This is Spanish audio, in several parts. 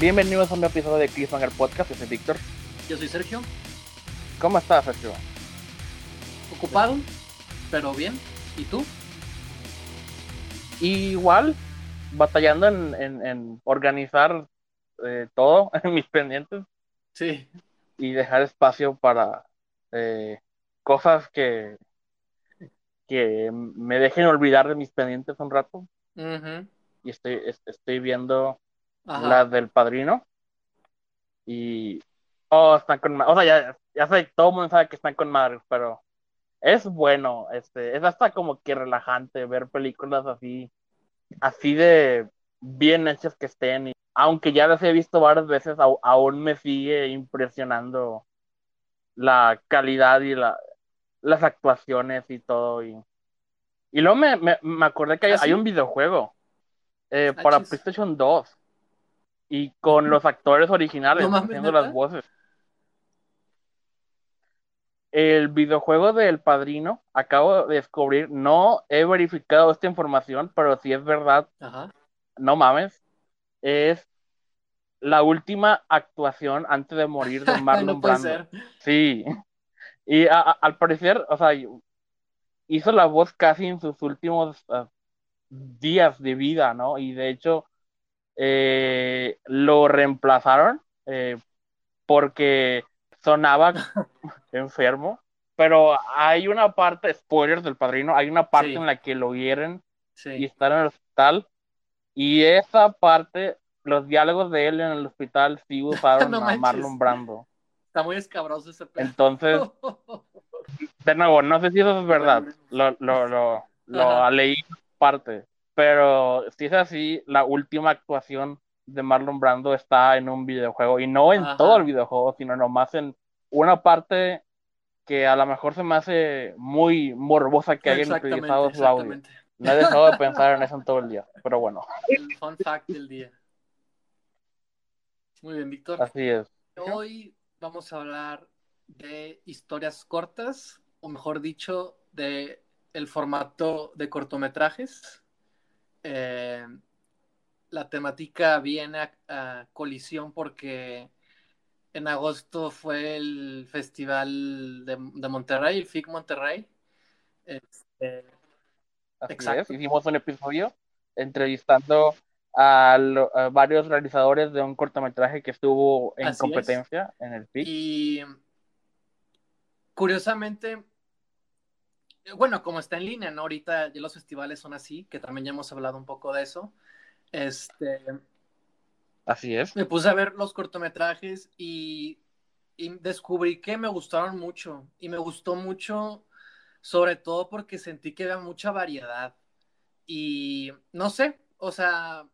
Bienvenidos a un episodio de Cliffhanger Podcast. Yo soy Víctor. Yo soy Sergio, ¿Cómo estás, Sergio? ocupado, pero bien. ¿Y tú? Igual, batallando en, en- en organizar eh, todo en mis pendientes Sí. y dejar espacio para eh, cosas que, que me dejen olvidar de mis pendientes un rato. Y estoy, es- estoy viendo Ajá. las del padrino. Y. Oh, están con O sea, ya, ya sé, todo el mundo sabe que están con madres, pero es bueno. Este, es hasta como que relajante ver películas así. Así de bien hechas que estén. Y, aunque ya las he visto varias veces, aún me sigue impresionando la calidad y la, las actuaciones y todo. Y, y luego me, me, me acordé que hay, ¿Ah, sí? hay un videojuego eh, Ah, para. PlayStation 2 y con los actores originales No haciendo las voces. El videojuego del Padrino, acabo de descubrir, no he verificado esta información, pero si es verdad, Ajá. no mames, es la última actuación antes de morir de Marlon no Brando. ser. Sí, y a- a- al parecer, o sea, hizo la voz casi en sus últimos ah, días de vida, ¿no? Y de hecho, eh, lo reemplazaron eh, porque sonaba enfermo, pero hay una parte, spoilers del padrino, hay una parte Sí. en la que lo hieren y Sí. está en el hospital, y esa parte, los diálogos de él en el hospital sí usaron No a. Marlon Brando. Está muy escabroso ese pedo. Entonces, de nuevo, no sé si eso es verdad, lo, lo, lo, lo leí parte, pero si es así, la última actuación de Marlon Brando está en un videojuego, y no en Ajá. todo el videojuego, sino nomás en una parte que a lo mejor se me hace muy morbosa que hayan utilizado su audio. No he dejado de pensar en eso en todo el día, pero bueno, El fun fact del día. Muy bien, Víctor. así es. Hoy vamos a hablar de historias cortas, o mejor dicho, de el formato de cortometrajes. Eh, la temática viene a, a colisión porque en agosto fue el festival de, de Monterrey, el FIC Monterrey. Este, Exacto. es, hicimos un episodio entrevistando a, lo- a varios realizadores de un cortometraje que estuvo en Así es. competencia en el PIC. Y curiosamente, bueno, como está en línea, ¿no? Ahorita ya los festivales son así, que también ya hemos hablado un poco de eso. Este, Así es. me puse a ver los cortometrajes y, y descubrí que me gustaron mucho. Y me gustó mucho, sobre todo porque sentí que había mucha variedad. Y no sé, o sea,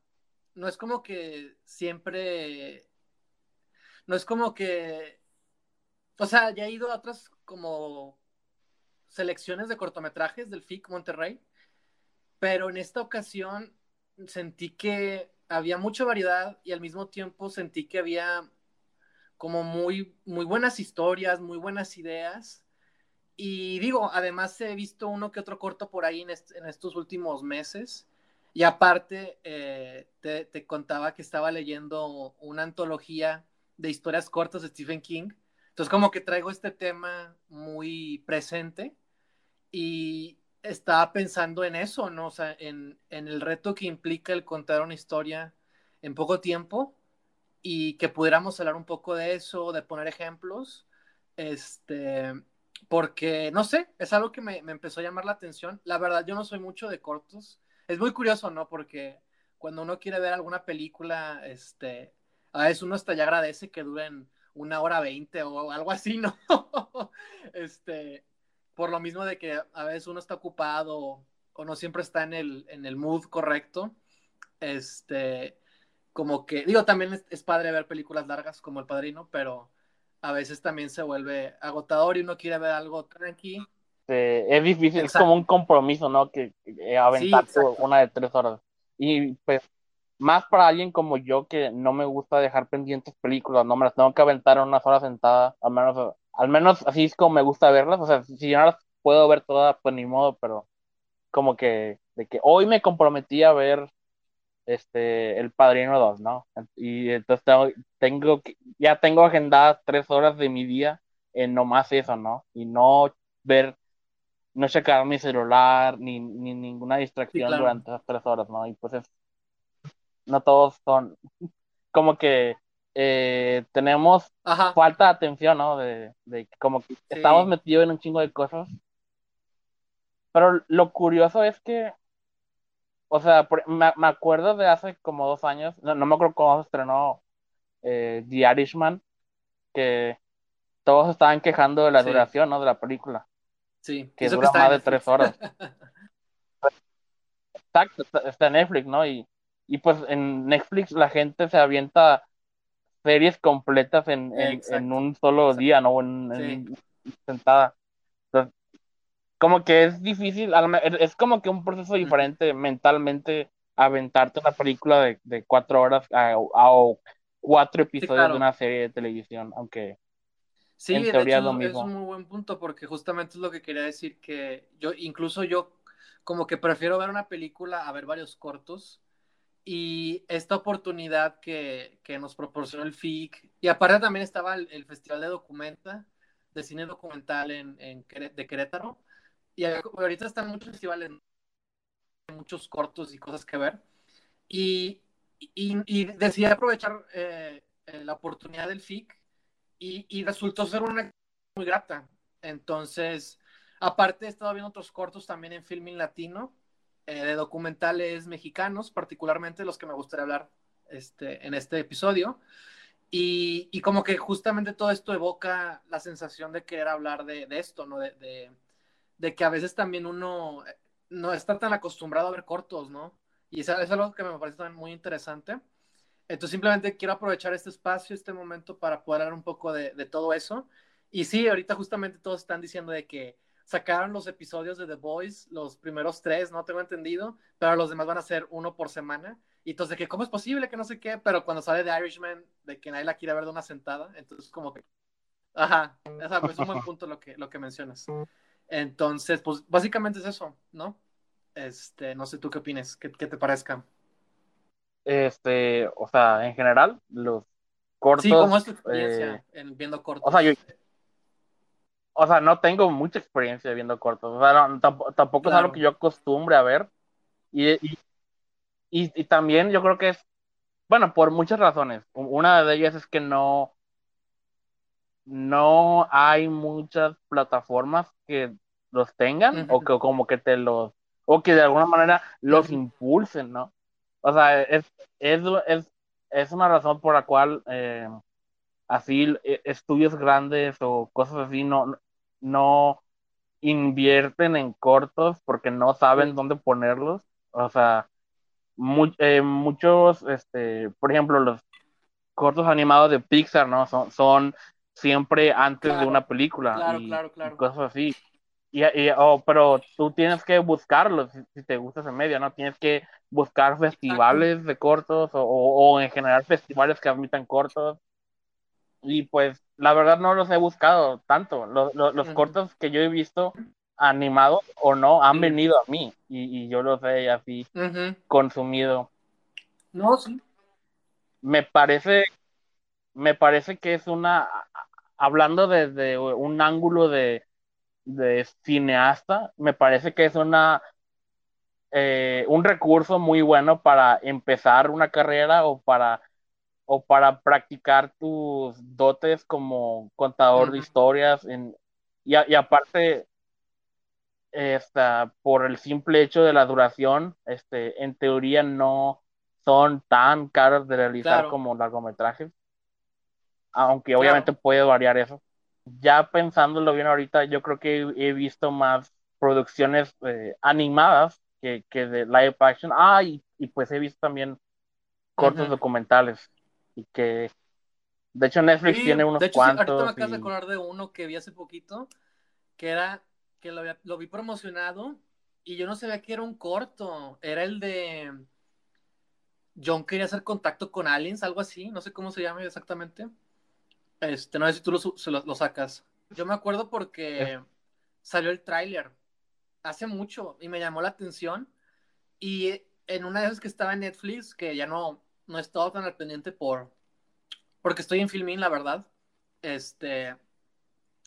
no es como que siempre, no es como que, o sea, ya he ido a otras como selecciones de cortometrajes del FIC Monterrey, pero en esta ocasión sentí que había mucha variedad y al mismo tiempo sentí que había como muy, muy buenas historias, muy buenas ideas. Y digo, además he visto uno que otro corto por ahí en, est en estos últimos meses. Y aparte, eh, te, contaba que estaba leyendo una antología de historias cortas de Stephen King. Entonces, como que traigo este tema muy presente y estaba pensando en eso, ¿no? O sea, en, en el reto que implica el contar una historia en poco tiempo y que pudiéramos hablar un poco de eso, de poner ejemplos. Este, porque, no sé, es algo que me, me, empezó a llamar la atención. La verdad, yo no soy mucho de cortos. Es muy curioso, ¿no? Porque cuando uno quiere ver alguna película, este, a veces uno hasta ya agradece que duren una hora veinte o algo así, ¿no? este, por lo mismo de que a veces uno está ocupado o, o no siempre está en el, en el mood correcto. Este, como que, digo, también es, es padre ver películas largas como El Padrino, pero a veces también se vuelve agotador y uno quiere ver algo tranqui. Es difícil, Exacto. es como un compromiso, ¿no? Que, que aventar sí, una de tres horas. Y pues, más para alguien como yo que no me gusta dejar pendientes películas, no me las tengo que aventar en unas horas sentada, al menos, al menos así es como me gusta verlas. O sea, si yo no las puedo ver todas, pues ni modo, pero como que, de que hoy me comprometí a ver este, El Padrino 2, ¿no? Y entonces tengo, tengo ya tengo agendadas tres horas de mi día en nomás eso, ¿no? Y no ver, no checar mi celular, ni, ni ninguna distracción durante esas tres horas, ¿no? Y pues es, no todos son, como que eh, tenemos falta de atención, ¿no? De, de como que estamos metidos en un chingo de cosas. Pero lo curioso es que o sea, me, me, acuerdo de hace como dos años, no, no me acuerdo cómo se estrenó eh, The Irishman, que todos estaban quejando de la duración, ¿no? De la película. Sí. Que dura más de tres horas. Exacto, está en Netflix, ¿no? Y, y pues en Netflix la gente se avienta series completas en, en, en un solo día, ¿no? En, en sentada. Como que es difícil, es como que un proceso diferente mentalmente aventarte una película de, de cuatro horas a, cuatro episodios de una serie de televisión, aunque sí, en teoría es lo mismo. Es un muy buen punto porque justamente es lo que quería decir que yo, incluso yo como que prefiero ver una película a ver varios cortos y esta oportunidad que, que nos proporcionó el FIC y aparte también estaba el, Festival de Documenta, de Cine Documental en, en de Querétaro y ahorita están muchos festivales, muchos cortos y cosas que ver. Y, y, decidí aprovechar eh, eh, la oportunidad del FIC y, y, resultó ser una muy grata. Entonces, aparte he estado viendo otros cortos también en Filming Latino, eh, de documentales mexicanos, particularmente los que me gustaría hablar este, en este episodio. Y, y, como que justamente todo esto evoca la sensación de querer hablar de, de esto, ¿no? De, de, de que a veces también uno eh, no está tan acostumbrado a ver cortos, ¿no? Y eso es algo que me parece también muy interesante. Entonces simplemente quiero aprovechar este espacio, este momento para poder hablar un poco de, todo eso. Y sí, ahorita justamente todos están diciendo de que sacaron los episodios de The Boys, los primeros tres, no tengo entendido, pero los demás van a ser uno por semana. Y entonces, que cómo es posible que no sé qué, pero cuando sale The Irishman, de que nadie la quiere ver de una sentada, entonces como que, ajá, es un buen punto lo que, lo que mencionas. Entonces, pues básicamente es eso, ¿no? Este, no sé tú qué opines, qué, te parezca. Este, o sea, en general, los cortos. Sí, ¿cómo es tu experiencia eh, en viendo cortos? O sea, yo, o sea, no tengo mucha experiencia viendo cortos. O sea, tampoco, es algo que yo acostumbre a ver. Y, y, y, también yo creo que es, bueno, por muchas razones. Una de ellas es que no, no hay muchas plataformas que los tengan o que como que te los, o que de alguna manera los impulsen, ¿no? O sea, es, es, es, es una razón por la cual eh, así eh, estudios grandes o cosas así no, no invierten en cortos porque no saben dónde ponerlos. O sea, eh, muchos, este, por ejemplo, los cortos animados de Pixar, ¿no? Son, son siempre antes de una película y, cosas así. Y, oh, pero tú tienes que buscarlos si, te gusta ese medio, ¿no? Tienes que buscar festivales de cortos o, o, en general festivales que admitan cortos. Y pues la verdad no los he buscado tanto. Los, los, cortos que yo he visto animados o no han venido a mí y, y, yo los he así consumido. No, sí. Me parece, me parece que es una, hablando desde un ángulo de, cineasta, me parece que es una eh, un recurso muy bueno para empezar una carrera o para o para practicar tus dotes como contador de historias y, aparte esta, por el simple hecho de la duración este en teoría no son tan caros de realizar como largometrajes aunque obviamente puede variar eso. Ya pensándolo bien ahorita, yo creo que he visto más producciones eh, animadas que, que, de live action. Ah, y, pues he visto también cortos documentales. Y que, de hecho, Netflix tiene unos de hecho, cuantos. ahorita me acabo de acordar de uno que vi hace poquito, que era, que lo, lo vi promocionado y yo no sabía que era un corto. Era el de John quería hacer contacto con aliens, algo así, no sé cómo se llama exactamente. Este, no sé si tú lo, sacas. Yo me acuerdo porque salió el tráiler hace mucho y me llamó la atención. Y en una de esas que estaba en Netflix, que ya no, no he estado tan al pendiente por, porque estoy en Filmin, la verdad, este,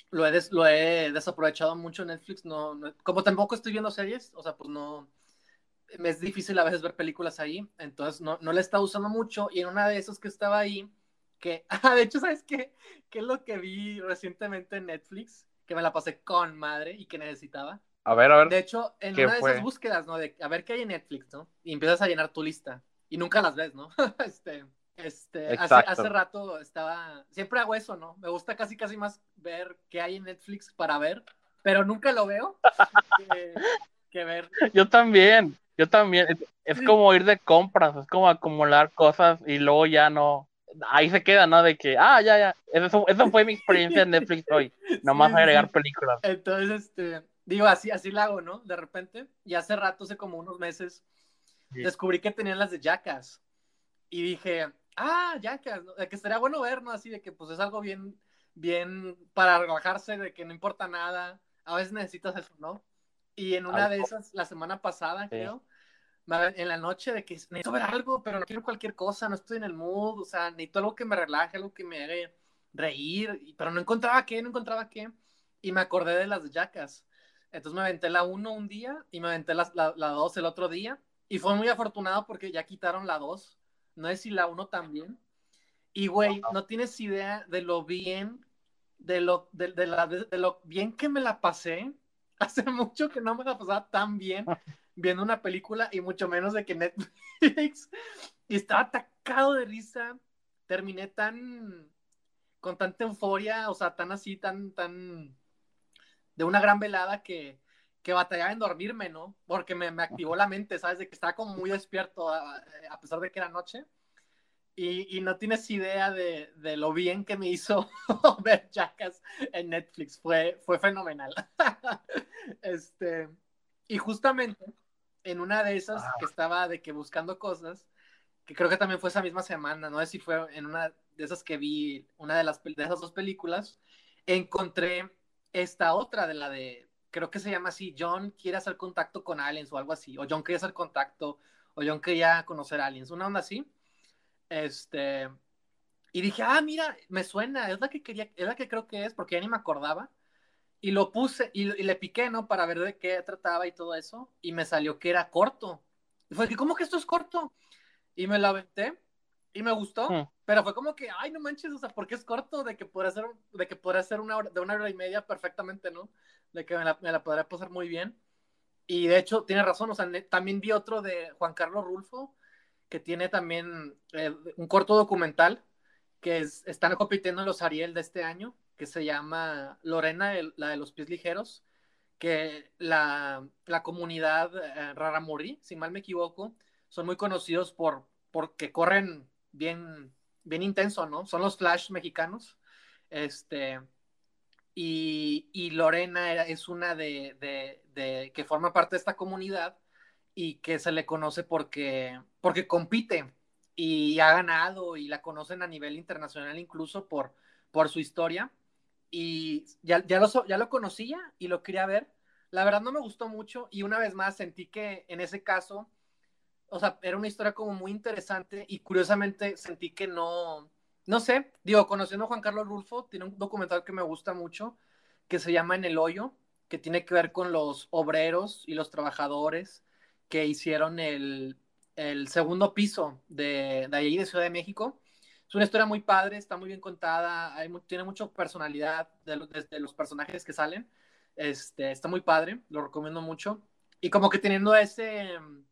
lo he, lo he desaprovechado mucho en Netflix, no, como tampoco estoy viendo series, o sea, pues no, me es difícil a veces ver películas ahí, entonces no, no le he estado usando mucho, y en una de esas que estaba ahí, que, ah, de hecho, ¿sabes qué? ¿Qué es lo que vi recientemente en Netflix? Que me la pasé con madre y que necesitaba. A ver, a ver. De hecho, en una de esas búsquedas, ¿no? De a ver qué hay en Netflix, ¿no? Y empiezas a llenar tu lista. Y nunca las ves, ¿no? este, este, hace, hace, rato estaba, siempre hago eso, ¿no? Me gusta casi, casi más ver qué hay en Netflix para ver, pero nunca lo veo que, ver. Yo también, yo también. Es, como ir de compras, es como acumular cosas y luego ya no. Ahí se queda, ¿no? De que, ah, ya, ya. Eso, eso fue mi experiencia en Netflix hoy. Nomás agregar películas. Entonces, este, digo, así, así la hago, ¿no? De repente. Y hace rato, hace como unos meses, descubrí que tenían las de Jackass. Y dije, ah, ya que, que estaría bueno ver, ¿no? Así de que pues es algo bien, bien para relajarse, de que no importa nada, a veces necesitas eso, ¿no? Y en una de esas, la semana pasada, creo, en la noche de que necesito ver algo, pero no quiero cualquier cosa, no estoy en el mood, o sea, necesito algo que me relaje, algo que me haga reír, pero no encontraba qué, no encontraba qué, y me acordé de las Jackas. Entonces me aventé la 1 un día y me aventé la 2 el otro día, y fue muy afortunado porque ya quitaron la 2 no sé si la uno también. Y, güey, no tienes idea de lo bien, de lo, de, la, de, lo bien que me la pasé. Hace mucho que no me la pasaba tan bien viendo una película y mucho menos de que Netflix. Y estaba atacado de risa. Terminé tan, con tanta euforia, o sea, tan así, tan, tan, de una gran velada que, que batallaba en dormirme, ¿no? Porque me, me, activó la mente, ¿sabes? De que estaba como muy despierto a, a pesar de que era noche. Y, y no tienes idea de, de, lo bien que me hizo ver Jackass en Netflix. Fue, fue fenomenal. este, y justamente en una de esas que estaba de que buscando cosas, que creo que también fue esa misma semana, no sé si fue en una de esas que vi, una de, las, de esas dos películas, encontré esta otra de la de creo que se llama así, John quiere hacer contacto con aliens o algo así, o John quería hacer contacto, o John quería conocer aliens, una onda así. Este, y dije, ah, mira, me suena, es la que quería, es la que creo que es, porque ya ni me acordaba. Y lo puse y, le piqué, ¿no? Para ver de qué trataba y todo eso. Y me salió que era corto. Y fue que, ¿cómo que esto es corto? Y me la aventé y me gustó. Hmm. Pero fue como que, ay, no manches, o sea, porque es corto? De que podría ser, de que podría ser una hora, de una hora y media perfectamente, ¿no? De que me la, me podría pasar muy bien. Y de hecho, tiene razón, o sea, también vi otro de Juan Carlos Rulfo, que tiene también eh, un corto documental que están compitiendo en los Ariel de este año, que se llama Lorena, la de los pies ligeros, que la, la comunidad eh, Raramuri, si mal me equivoco, son muy conocidos por porque corren bien, bien intenso, ¿no? Son los Flash mexicanos. Este, y, Lorena es una de, que forma parte de esta comunidad y que se le conoce porque, porque compite y ha ganado y la conocen a nivel internacional incluso por, por su historia. Y ya, ya, lo, ya lo conocía y lo quería ver. La verdad no me gustó mucho y una vez más sentí que en ese caso, o sea, era una historia como muy interesante y curiosamente sentí que no, no sé, digo, conociendo a Juan Carlos Rulfo, tiene un documental que me gusta mucho, que se llama En el Hoyo, que tiene que ver con los obreros y los trabajadores que hicieron el, segundo piso de, de ahí de Ciudad de México. Es una historia muy padre, está muy bien contada, tiene mucha personalidad de, los personajes que salen. Este, está muy padre, lo recomiendo mucho. Y como que teniendo ese mm,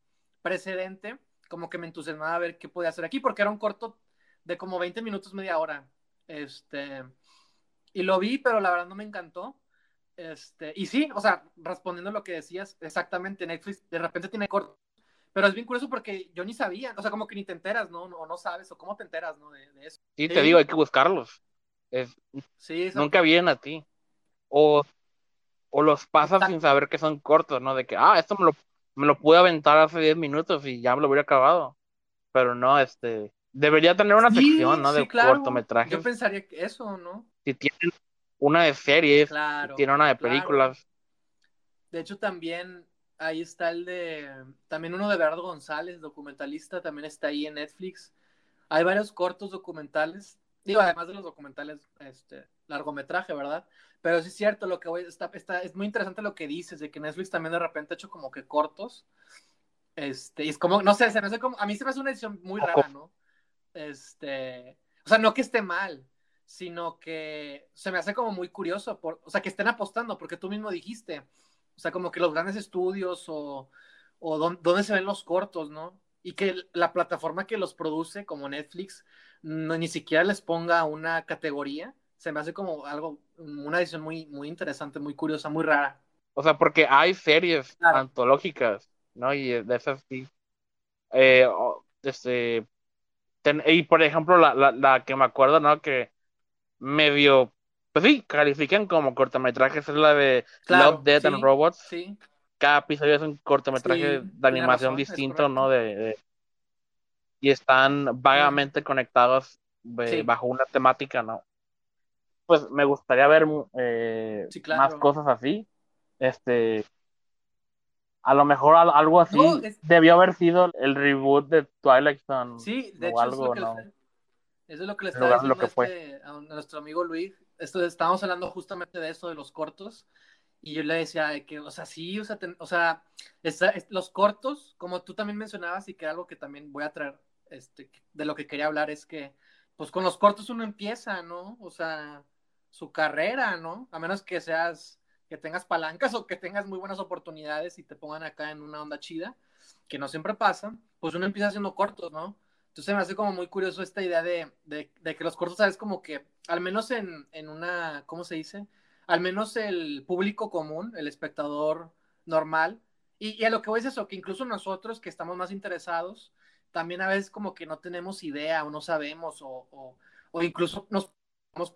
precedente, como que me entusiasmaba a ver qué podía hacer aquí, porque era un corto de como 20 minutos, media hora. Este, y lo vi, pero la verdad no me encantó. Este, y sí, o sea, respondiendo a lo que decías, exactamente, Netflix de repente tiene corto. Pero es bien curioso porque yo ni sabía, o sea, como que ni te enteras, ¿no? O no sabes, o cómo te enteras, ¿no? De, eso. Sí, te digo, hay que buscarlos. sí, nunca vienen a ti. O, o los pasas sin saber que son cortos, ¿no? De que, ah, esto me lo, me lo pude aventar hace 10 minutos y ya me lo hubiera acabado. Pero no, este, Debería tener una sección, ¿no? de cortometrajes. Yo pensaría que eso, ¿no? Si tienen una de series, si tienen una de películas. De hecho, también ahí está el de, también uno de Bernardo González, documentalista, también está ahí en Netflix. Hay varios cortos documentales, digo, además de los documentales, este, largometraje, ¿verdad? Pero sí es cierto, lo que voy, está, está, es muy interesante lo que dices, de que Netflix también de repente ha hecho como que cortos, este, y es como, no sé, se me hace como, a mí se me hace una edición muy rara, ¿no? Este, o sea, no que esté mal, sino que se me hace como muy curioso, por, o sea, que estén apostando, porque tú mismo dijiste, o sea, como que los grandes estudios o, o dónde se ven los cortos, ¿no? Y que la plataforma que los produce, como Netflix, no, ni siquiera les ponga una categoría, se me hace como algo, una edición muy, muy interesante, muy curiosa, muy rara. O sea, porque hay series antológicas, ¿no? Y de esas sí. Eh, este, y por ejemplo, la, la, la, que me acuerdo, ¿no? Que medio, pues sí, califican como cortometrajes, es la de Love, Death and Robots. Sí. Cada episodio es un cortometraje de animación distinto, ¿no? De, y están vagamente conectados eh, bajo una temática, ¿no? Pues me gustaría ver eh, más cosas así. Este, a lo mejor algo así debió haber sido el reboot de Twilight Zone. Sí, de hecho, algo, eso, es lo que le estaba diciendo este, a, nuestro amigo Luis. Esto, estábamos hablando justamente de eso, de los cortos. Y yo le decía que, o sea, sí, o sea, o sea los cortos, como tú también mencionabas, y que algo que también voy a traer, este, de lo que quería hablar, es que, pues con los cortos uno empieza, ¿no? O sea, su carrera, ¿no? A menos que seas que tengas palancas o que tengas muy buenas oportunidades y te pongan acá en una onda chida, que no siempre pasa, pues uno empieza haciendo cortos, ¿no? Entonces me hace como muy curioso esta idea de, de, que los cortos, ¿sabes? Como que, al menos en, en, una, ¿cómo se dice? Al menos el público común, el espectador normal, y, a lo que voy es eso, que incluso nosotros que estamos más interesados, también a veces como que no tenemos idea o no sabemos o, o, o incluso nos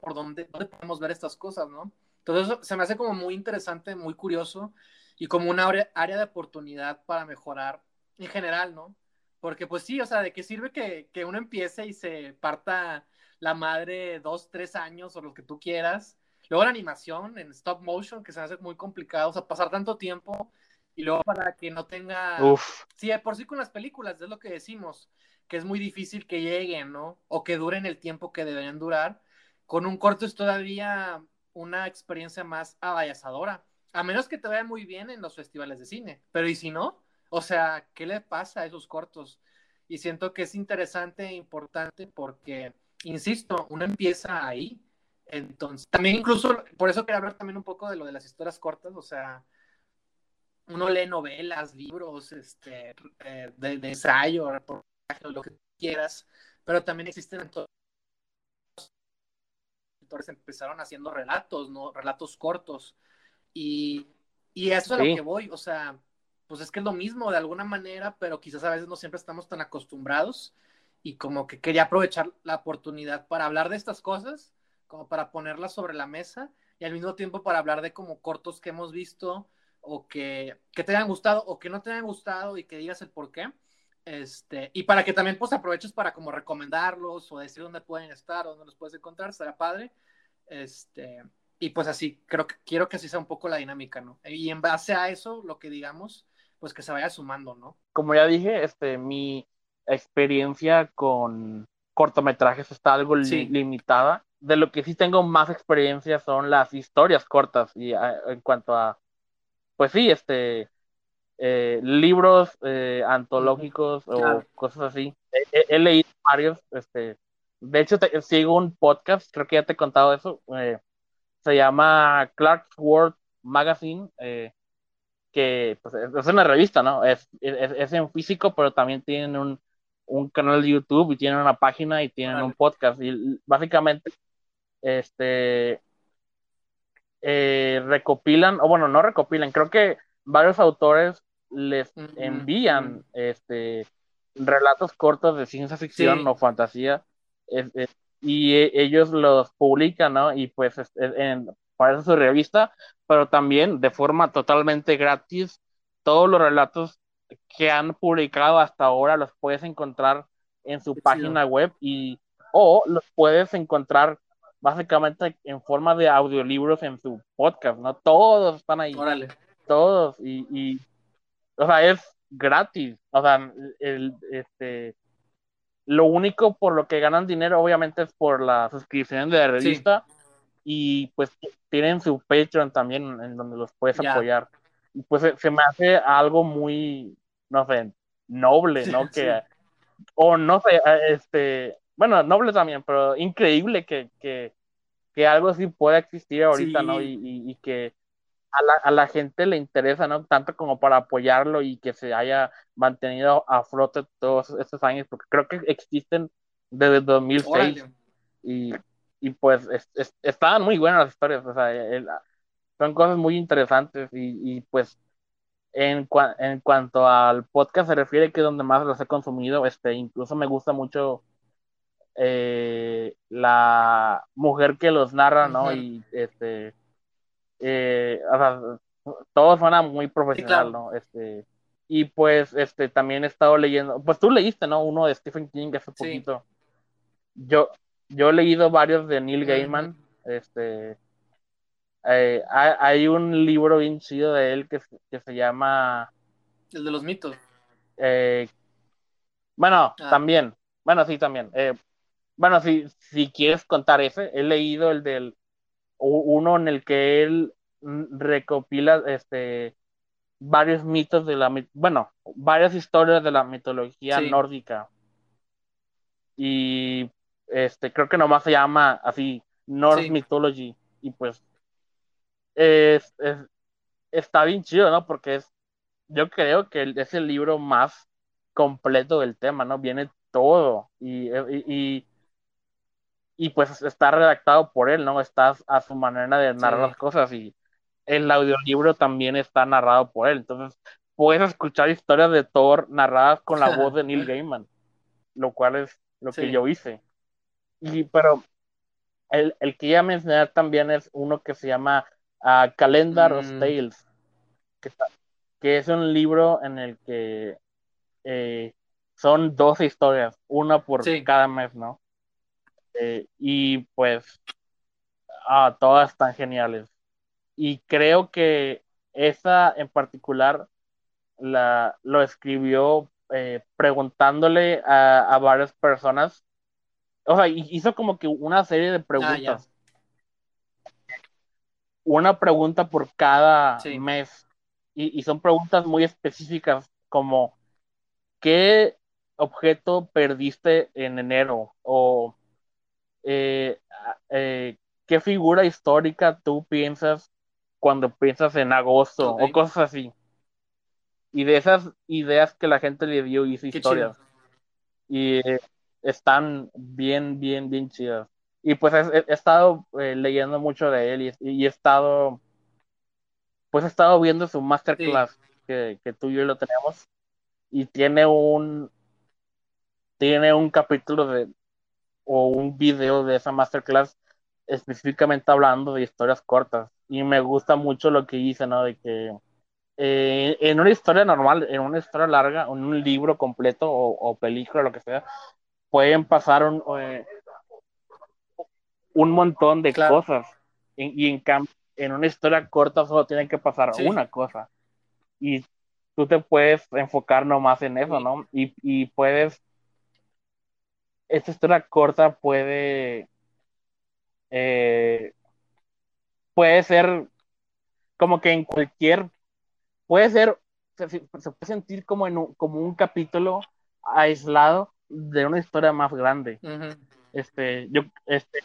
por dónde, dónde podemos ver estas cosas, ¿no? Entonces se me hace como muy interesante, muy curioso y como una área de oportunidad para mejorar en general, ¿no? Porque pues sí, o sea, ¿de qué sirve que, que uno empiece y se parta la madre dos, tres años o lo que tú quieras? Luego la animación en stop motion, que se hace muy complicado, o sea, pasar tanto tiempo y luego para que no tenga... Uf. Sí, por sí con las películas, es lo que decimos, que es muy difícil que lleguen, ¿no? O que duren el tiempo que deberían durar. Con un corto es todavía una experiencia más avallazadora. A menos que te vaya muy bien en los festivales de cine. Pero ¿y si no? O sea, ¿qué le pasa a esos cortos? Y siento que es interesante e importante porque, insisto, uno empieza ahí. Entonces, también incluso, por eso quería hablar también un poco de lo de las historias cortas, o sea, uno lee novelas, libros, este, eh, de, de, ensayo, reportaje, lo que quieras, pero también existen empezaron haciendo relatos, ¿no? Relatos cortos. Y, y eso es a lo que voy, o sea, pues es que es lo mismo de alguna manera, pero quizás a veces no siempre estamos tan acostumbrados y como que quería aprovechar la oportunidad para hablar de estas cosas, como para ponerlas sobre la mesa y al mismo tiempo para hablar de como cortos que hemos visto o que, que te hayan gustado o que no te hayan gustado y que digas el por qué. Este, y para que también pues aproveches para como recomendarlos o decir dónde pueden estar o dónde los puedes encontrar, será padre. Este, y pues así, creo que quiero que así sea un poco la dinámica, ¿no? Y en base a eso, lo que digamos, pues que se vaya sumando, ¿no? Como ya dije, este, mi experiencia con cortometrajes está algo limitada. De lo que sí tengo más experiencia son las historias cortas y ah, en cuanto a, pues sí, este, eh, libros eh, antológicos o cosas así. He, leído varios, este, de hecho sigo un podcast, creo que ya te he contado eso, eh, se llama Clark's World Magazine, que pues, es una revista, ¿no? Es, es, en físico, pero también tienen un, un, canal de YouTube y tienen una página y tienen un podcast y básicamente este recopilan, o bueno, no recopilan, creo que varios autores les envían este relatos cortos de ciencia ficción o fantasía y e, ellos los publican, ¿no? Y pues en, para su revista, pero también de forma totalmente gratis, todos los relatos que han publicado hasta ahora los puedes encontrar en su página web y o los puedes encontrar básicamente en forma de audiolibros en su podcast, ¿no? Todos están ahí. Todos. Y, o sea, es gratis. O sea, el, este, lo único por lo que ganan dinero, obviamente, es por la suscripción de la revista. Y pues tienen su Patreon también, en donde los puedes apoyar. Y pues se, me hace algo muy, no sé, noble, ¿no? Que, o no sé, este, bueno, noble también, pero increíble que, que, que algo así pueda existir ahorita, ¿no? Y, y, que a la, a la, gente le interesa, ¿no? Tanto como para apoyarlo y que se haya mantenido a flote todos estos años, porque creo que existen desde 2006 y, y, pues estaban muy buenas las historias, o sea, son cosas muy interesantes y, y pues en, en, cuanto al podcast se refiere que es donde más los he consumido, este, incluso me gusta mucho eh, la mujer que los narra, ¿no? Y este, eh, o sea, todo suena muy profesional, ¿no? Este, y pues, este, también he estado leyendo, pues tú leíste, ¿no? Uno de Stephen King hace poquito. Yo, yo he leído varios de Neil Gaiman, este, eh, hay, un libro bien chido de él que, que se llama... El de los mitos. bueno, ah. también. Bueno, sí, también. Eh, bueno, si, si quieres contar ese, he leído el del uno en el que él recopila este varios mitos de la bueno, varias historias de la mitología nórdica. Y este creo que nomás se llama así Norse Mythology y pues es, está bien chido, ¿no? Porque es yo creo que es el libro más completo del tema, ¿no? Viene todo y, y y pues está redactado por él, ¿no? Está a su manera de narrar las cosas y el audiolibro también está narrado por él. Entonces, puedes escuchar historias de Thor narradas con la voz de Neil Gaiman, lo cual es lo que yo hice. Y, pero el, el que ya mencioné también es uno que se llama uh, Calendar of mm. Tales, que, que, es un libro en el que eh, son 12 historias, una por cada mes, ¿no? Eh, y pues ah, todas están geniales. Y creo que esa en particular la, lo escribió eh, preguntándole a, varias personas. O sea, hizo como que una serie de preguntas. una pregunta por cada mes. Y, y son preguntas muy específicas como ¿qué objeto perdiste en enero? O eh, eh, ¿qué figura histórica tú piensas cuando piensas en agosto o cosas así? Y de esas ideas que la gente le dio hizo historias. Y eh, están bien, bien, bien chidas. Y pues he, estado leyendo mucho de él y, he estado, pues he estado viendo su masterclass que, que tú y yo lo tenemos. Y tiene un, tiene un capítulo de, o un video de esa masterclass específicamente hablando de historias cortas. Y me gusta mucho lo que dice, ¿no? De que eh, en una historia normal, en una historia larga, en un libro completo o, película, lo que sea, pueden pasar un, eh, un montón de cosas. Y, en cambio, en una historia corta solo tiene que pasar una cosa. Y tú te puedes enfocar nomás en eso, ¿no? Y, y puedes esta historia corta puede eh, puede ser como que en cualquier puede ser se, puede sentir como en un, como un capítulo aislado de una historia más grande. Este yo este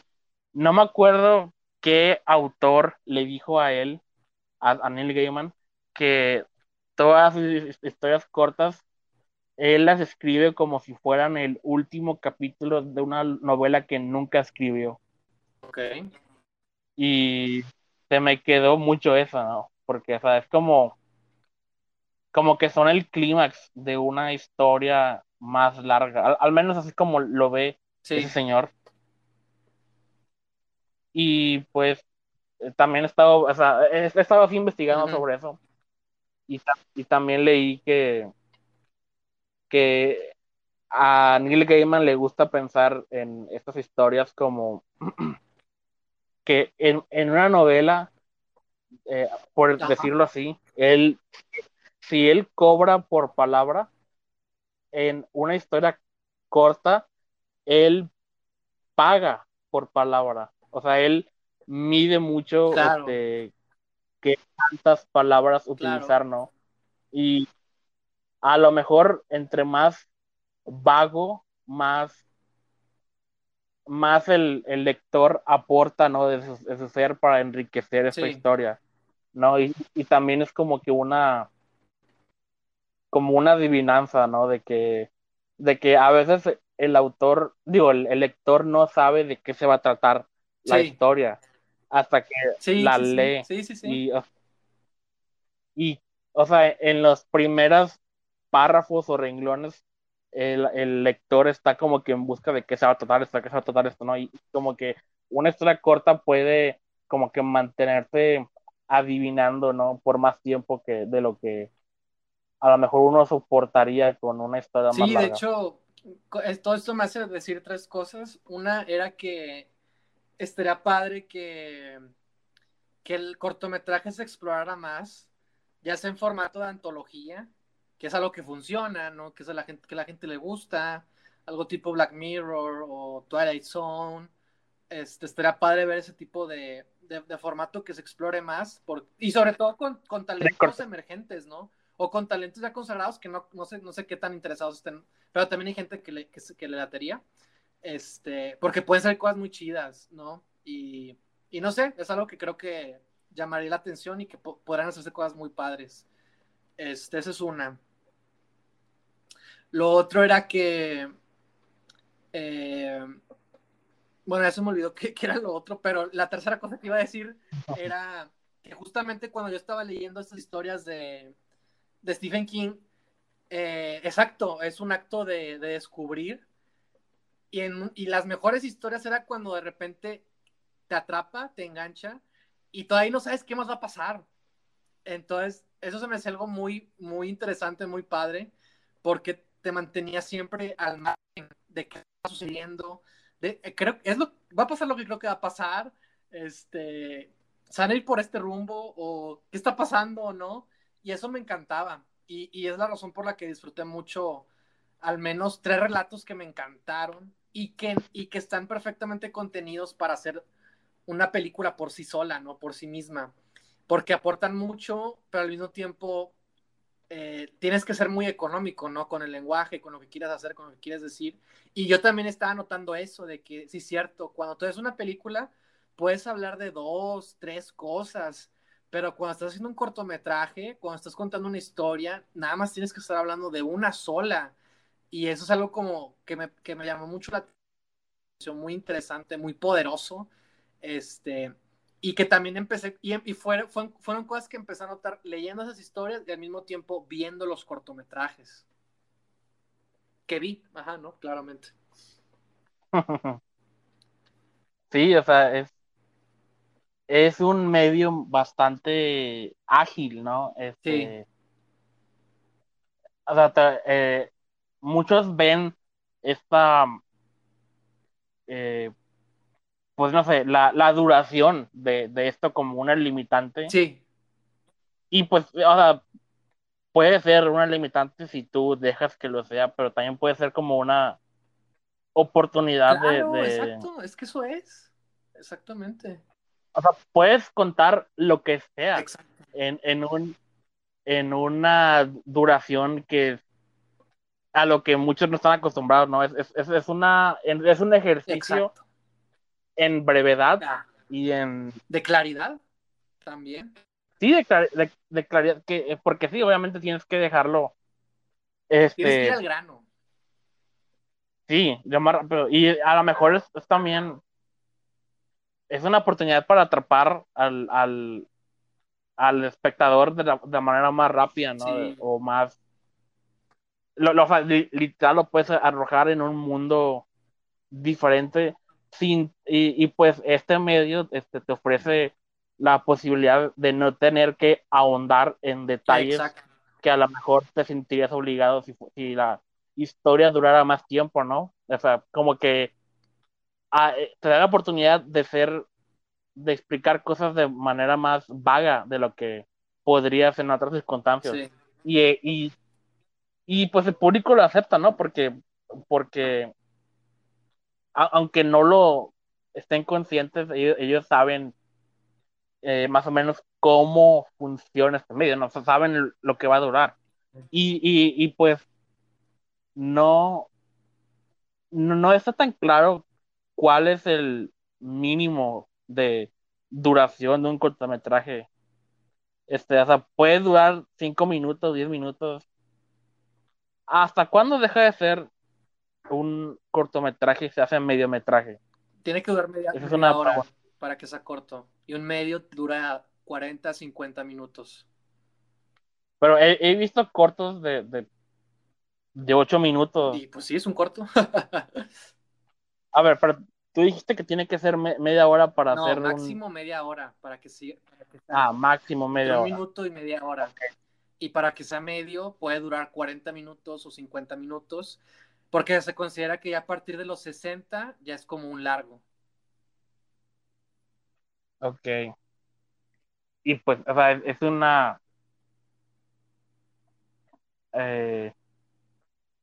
no me acuerdo qué autor le dijo a él a Neil Gaiman que todas sus historias cortas él las escribe como si fueran el último capítulo de una novela que nunca escribió. Ok. Y se me quedó mucho eso, ¿no? Porque, o sea, es como, como que son el clímax de una historia más larga, al, menos así como lo ve ese señor. Y pues eh, también he estado, o sea, he, estado así investigando sobre eso. Y, y también leí que que a Neil Gaiman le gusta pensar en estas historias como que en, una novela, eh, por decirlo así, él si él cobra por palabra en una historia corta, él paga por palabra. O sea, él mide mucho este, qué tantas palabras utilizar, ¿no? Y a lo mejor entre más vago, más, más el, lector aporta, ¿no? De su, ser para enriquecer esta historia, ¿no? Y, y, también es como que una, como una adivinanza, ¿no? De que, de que a veces el autor, digo, el, lector no sabe de qué se va a tratar la historia hasta que la lee. Y, y, o sea, en los primeros párrafos o renglones, el, lector está como que en busca de qué se va a tratar esto, qué se va a tratar esto, ¿no? Y como que una historia corta puede como que mantenerse adivinando, ¿no? Por más tiempo que de lo que a lo mejor uno soportaría con una historia más larga. Sí, de hecho, todo esto me hace decir tres cosas. Una era que estaría padre que, que el cortometraje se explorara más, ya sea en formato de antología, que es algo que funciona, ¿no? Que es a la gente, que la gente le gusta, algo tipo Black Mirror o Twilight Zone. Este, estaría padre ver ese tipo de, formato que se explore más, por, y sobre todo con, con talentos emergentes, ¿no? O con talentos ya consagrados que no, no, sé, no sé qué tan interesados estén, pero también hay gente que le, que, que le latería. Este, porque pueden ser cosas muy chidas, ¿no? Y, y no sé, es algo que creo que llamaría la atención y que podrán hacerse cosas muy padres. Este, esa es una. Lo otro era que. Eh, bueno, ya se me olvidó qué era lo otro, pero la tercera cosa que iba a decir era que justamente cuando yo estaba leyendo estas historias de, de Stephen King, eh, exacto, es un acto de, de descubrir y, las mejores historias era cuando de repente te atrapa, te engancha y todavía no sabes qué más va a pasar. Entonces, eso se me hace algo muy, muy interesante, muy padre, porque te mantenía siempre al margen de qué está sucediendo. Eh, creo es lo, va a pasar lo que creo que va a pasar. Este, ¿se van a ir por este rumbo? ¿O qué está pasando o no? Y eso me encantaba. Y, y es la razón por la que disfruté mucho al menos tres relatos que me encantaron y que, y que están perfectamente contenidos para hacer una película por sí sola, ¿no? Por sí misma. Porque aportan mucho, pero al mismo tiempo eh, tienes que ser muy económico, ¿no? Con el lenguaje, con lo que quieras hacer, con lo que quieres decir. Y yo también estaba notando eso, de que sí cierto, cuando tú ves una película, puedes hablar de dos, tres cosas, pero cuando estás haciendo un cortometraje, cuando estás contando una historia, nada más tienes que estar hablando de una sola. Y eso es algo como que me, que me llamó mucho la atención, muy interesante, muy poderoso. Este, y que también empecé, y, y fueron, fueron, cosas que empecé a notar leyendo esas historias y al mismo tiempo viendo los cortometrajes. Que vi, ajá, ¿no? Claramente. Sí, o sea, es, es un medio bastante ágil, ¿no? Este, sí. O sea, eh, muchos ven esta, eh, pues no sé, la, duración de, esto como una limitante. Sí. Y pues, o sea, puede ser una limitante si tú dejas que lo sea, pero también puede ser como una oportunidad de, Exacto, es que eso es. Exactamente. O sea, puedes contar lo que sea en, en, un, en una duración que a lo que muchos no están acostumbrados, ¿no? Es, es, es una, es un ejercicio en brevedad y en... De claridad también. Sí, de, de, claridad, que, porque sí, obviamente tienes que dejarlo. Este, tienes que ir al grano. Sí, llamar, pero, y a lo mejor es, también, es una oportunidad para atrapar al, al, al espectador de la, de manera más rápida, ¿no? O más lo, lo, literal lo puedes arrojar en un mundo diferente sin, y, pues este medio este, te ofrece la posibilidad de no tener que ahondar en detalles que a lo mejor te sentirías obligado si, si, la historia durara más tiempo, ¿no? O sea, como que ah, eh, te da la oportunidad de ser, de explicar cosas de manera más vaga de lo que podrías en otras circunstancias. y, y, pues el público lo acepta, ¿no? Porque, porque aunque no lo estén conscientes, ellos, saben eh, más o menos cómo funciona este medio, ¿no? saben lo que va a durar. Y, pues no, no, está tan claro cuál es el mínimo de duración de un cortometraje. Este, o sea, puede durar cinco minutos, diez minutos. ¿Hasta cuándo deja de ser un cortometraje se hace mediometraje? Tiene que durar media, es una hora para que sea corto. Y un medio dura 40, 50 minutos. Pero he, visto cortos de, de de ocho minutos. Y pues sí, es un corto. a ver, pero tú dijiste que tiene que ser media hora para no, hacer. Máximo media hora, para que sí. ah, máximo media hora. Un minuto y media hora. Y para que sea medio, puede durar 40 minutos o 50 minutos, porque se considera que ya a partir de los 60 ya es como un largo. Ok. Y pues, o sea, es una. Eh,